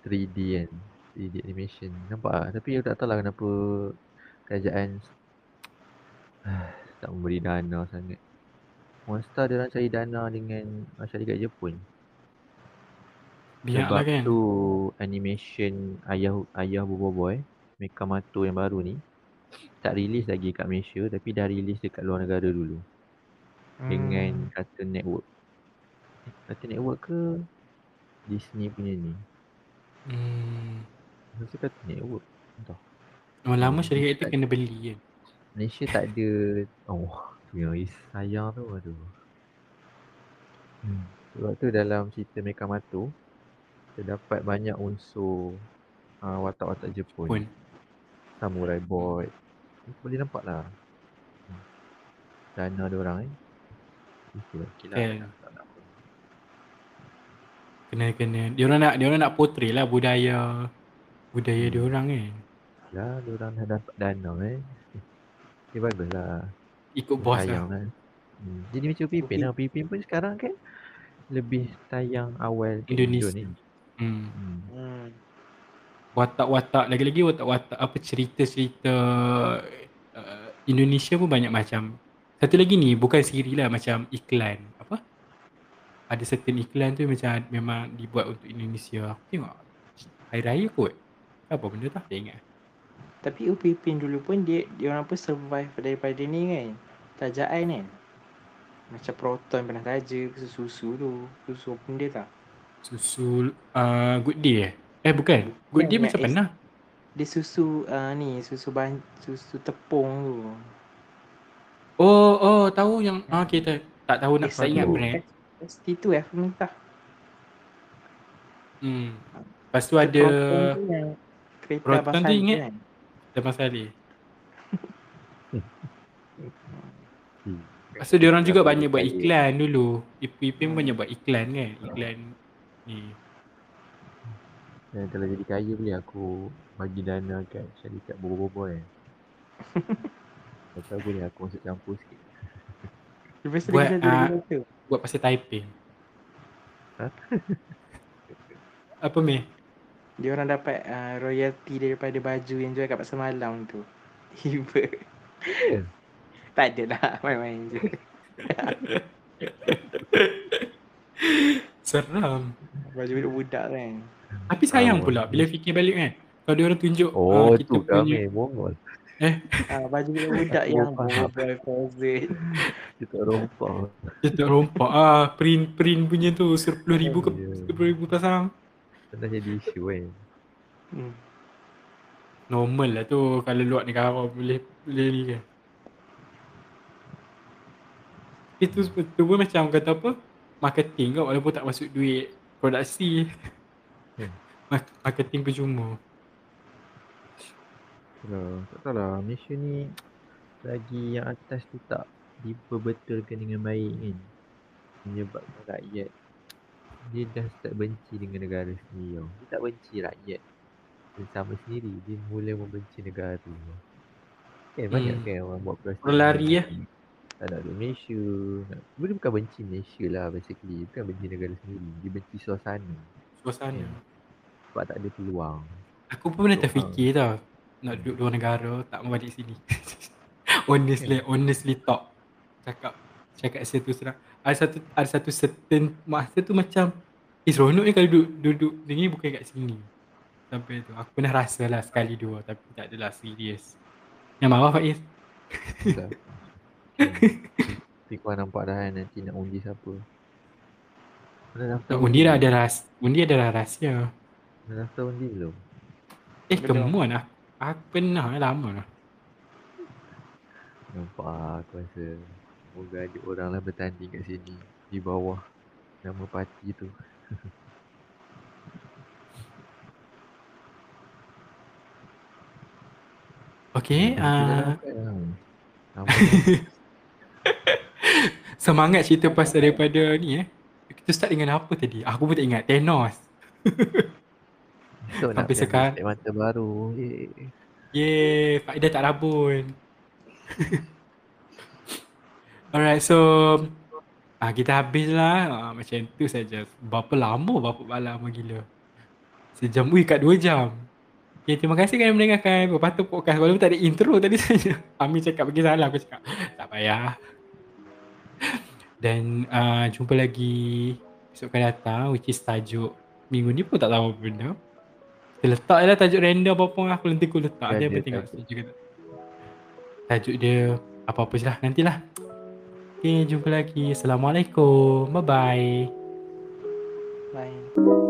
3D kan. 3D animation. Nampak lah. Tapi aku tak tahu lah kenapa kerajaan tak memberi dana sangat. Monster dia orang cari dana dengan syarikat Jepun. Biar Sebab lah kan. tu animation ayah ayah Bobo Boy, Mekamato yang baru ni tak release lagi kat Malaysia tapi dah release dekat luar negara dulu Hmm. dengan Cartoon Network. Eh, Cartoon Network ke Disney punya ni? Hmm. Masa Cartoon Network. Entah. Lama-lama Hmm. syarikat itu kena beli kan. Malaysia tak ada oh tu is- sayang tu aduh. Hmm. Sebab tu dalam cerita Mekamato terdapat banyak unsur uh, watak-watak Jepun. Pun. Samurai Boy. Boleh nampak lah. Hmm. Dana dia orang eh. Itulah. Okay lah. Kan. Kena kena. Dia orang nak dia orang nak portray lah budaya budaya dia orang kan. Ya, dia orang dah dapat dana eh. Okay, bagus lah. Ikut bos lah. lah. Hmm. Jadi macam Pipin lah. Pipin pun sekarang kan lebih tayang awal Indonesia. Indo ni. Hmm. Hmm. Hmm. watak-watak lagi-lagi watak-watak apa cerita-cerita uh, Indonesia pun banyak macam satu lagi ni bukan siri lah macam iklan ada certain iklan tu macam memang dibuat untuk Indonesia aku tengok hari raya kot apa benda tu tak ingat Tapi Upipin dulu pun dia dia orang pun survive daripada ni kan. Tajaan kan. Macam Proton pernah taja susu tu. Susu pun dia tak. susul uh, good day eh eh bukan good day macam pernah Dia susu uh, ni susu ban susu tepung tu. oh oh tahu yang ah kita tak tahu nak tak ingat. Brand ST2 F mentah. hmm lepas tu ada tu kereta Proton tu ingat? kan. Abang Saleh Hmm. Lepas tu dia orang juga banyak buat iklan dulu. Ipin pun banyak buat iklan kan. Iklan ni. Dan kalau jadi kaya boleh aku bagi dana kat syarikat bobo-bobo kan. Atau boleh aku masuk campur sikit. Lepas tu Buat, dia ah, tu. Buat pasal typing. Ha? Apa meh? Dia orang dapat uh, royalty daripada baju yang jual kat pasar malam tu. Tiba. Ya. tak ada lah. Main-main je. Seram. Baju budak-budak kan. Tapi sayang pula bila fikir balik kan. Kalau dia orang tunjuk Oh ah, kita tu punya kami Mongol. Ah, baju budak yang faham. boy frozen. Kita rompak. Dia tak rompak ah print print punya tu 10,000 ke Oh, ya. 10,000 pasang. Pernah jadi isu kan. Hmm. Normal lah tu kalau luar negara boleh boleh ni kan. Itu tu pun macam kata apa? Marketing kan walaupun tak masuk duit produksi. Hmm. Ma- Marketing percuma. Itulah, tak tahu lah Malaysia ni lagi yang atas tu tak diperbetulkan dengan baik kan. Menyebabkan rakyat dia dah start benci dengan negara sendiri tau. Dia tak benci rakyat bersama sendiri. Dia mula membenci negara tu. Kan banyak Hmm. kan orang buat plastik. Orang lari ya. Tak nak duduk Malaysia. Nak, dia bukan benci Malaysia lah basically. Bukan benci negara sendiri. Dia benci suasana. Suasana. Sebab tak ada peluang. Aku pun pernah terfikir tau nak duduk luar negara tak mau balik sini. honestly, honestly talk. Cakap cakap saya tu serang. Ada satu ada satu certain masa tu macam eh seronok ni kalau duduk duduk sini bukan kat sini. Sampai tu aku pernah rasa lah sekali dua tapi tak adalah serius. Yang marah Faiz. Tak. Tapi kau nampak dah kan nanti nak undi siapa. Daftar Undi dah ada rahsia. Undi ada rahsia. Mana daftar undi belum? Eh come on lah. Aku pernah lama lah. Nampak lah aku rasa. Semoga ada orang lah bertanding kat sini. Di bawah nama parti tu. Okay. Uh, dapat lah. Semangat cerita pasal daripada ni eh. Kita start dengan apa tadi? Aku pun tak ingat. Thanos. Nak Sampai sekarang. set mata baru. Eh. Yeay, Faedah tak rabun. Alright, so ah, kita habis lah. Ah, macam tu saja. Berapa lama berapa lama gila. Sejam, ui kat dua jam. Okay, terima kasih kerana mendengarkan Berpatut Podcast. Walaupun tak ada intro tadi saja. Amin cakap bagi salah. Aku cakap, tak payah. Dan uh, jumpa lagi esok akan datang which is tajuk minggu ni pun tak tahu apa benda. Kita letak je lah tajuk random apa pun aku nanti aku letak dia apa tengok tajuk. tak. Tajuk dia apa-apa je lah nantilah. Okay jumpa lagi. Assalamualaikum. Bye bye. Bye.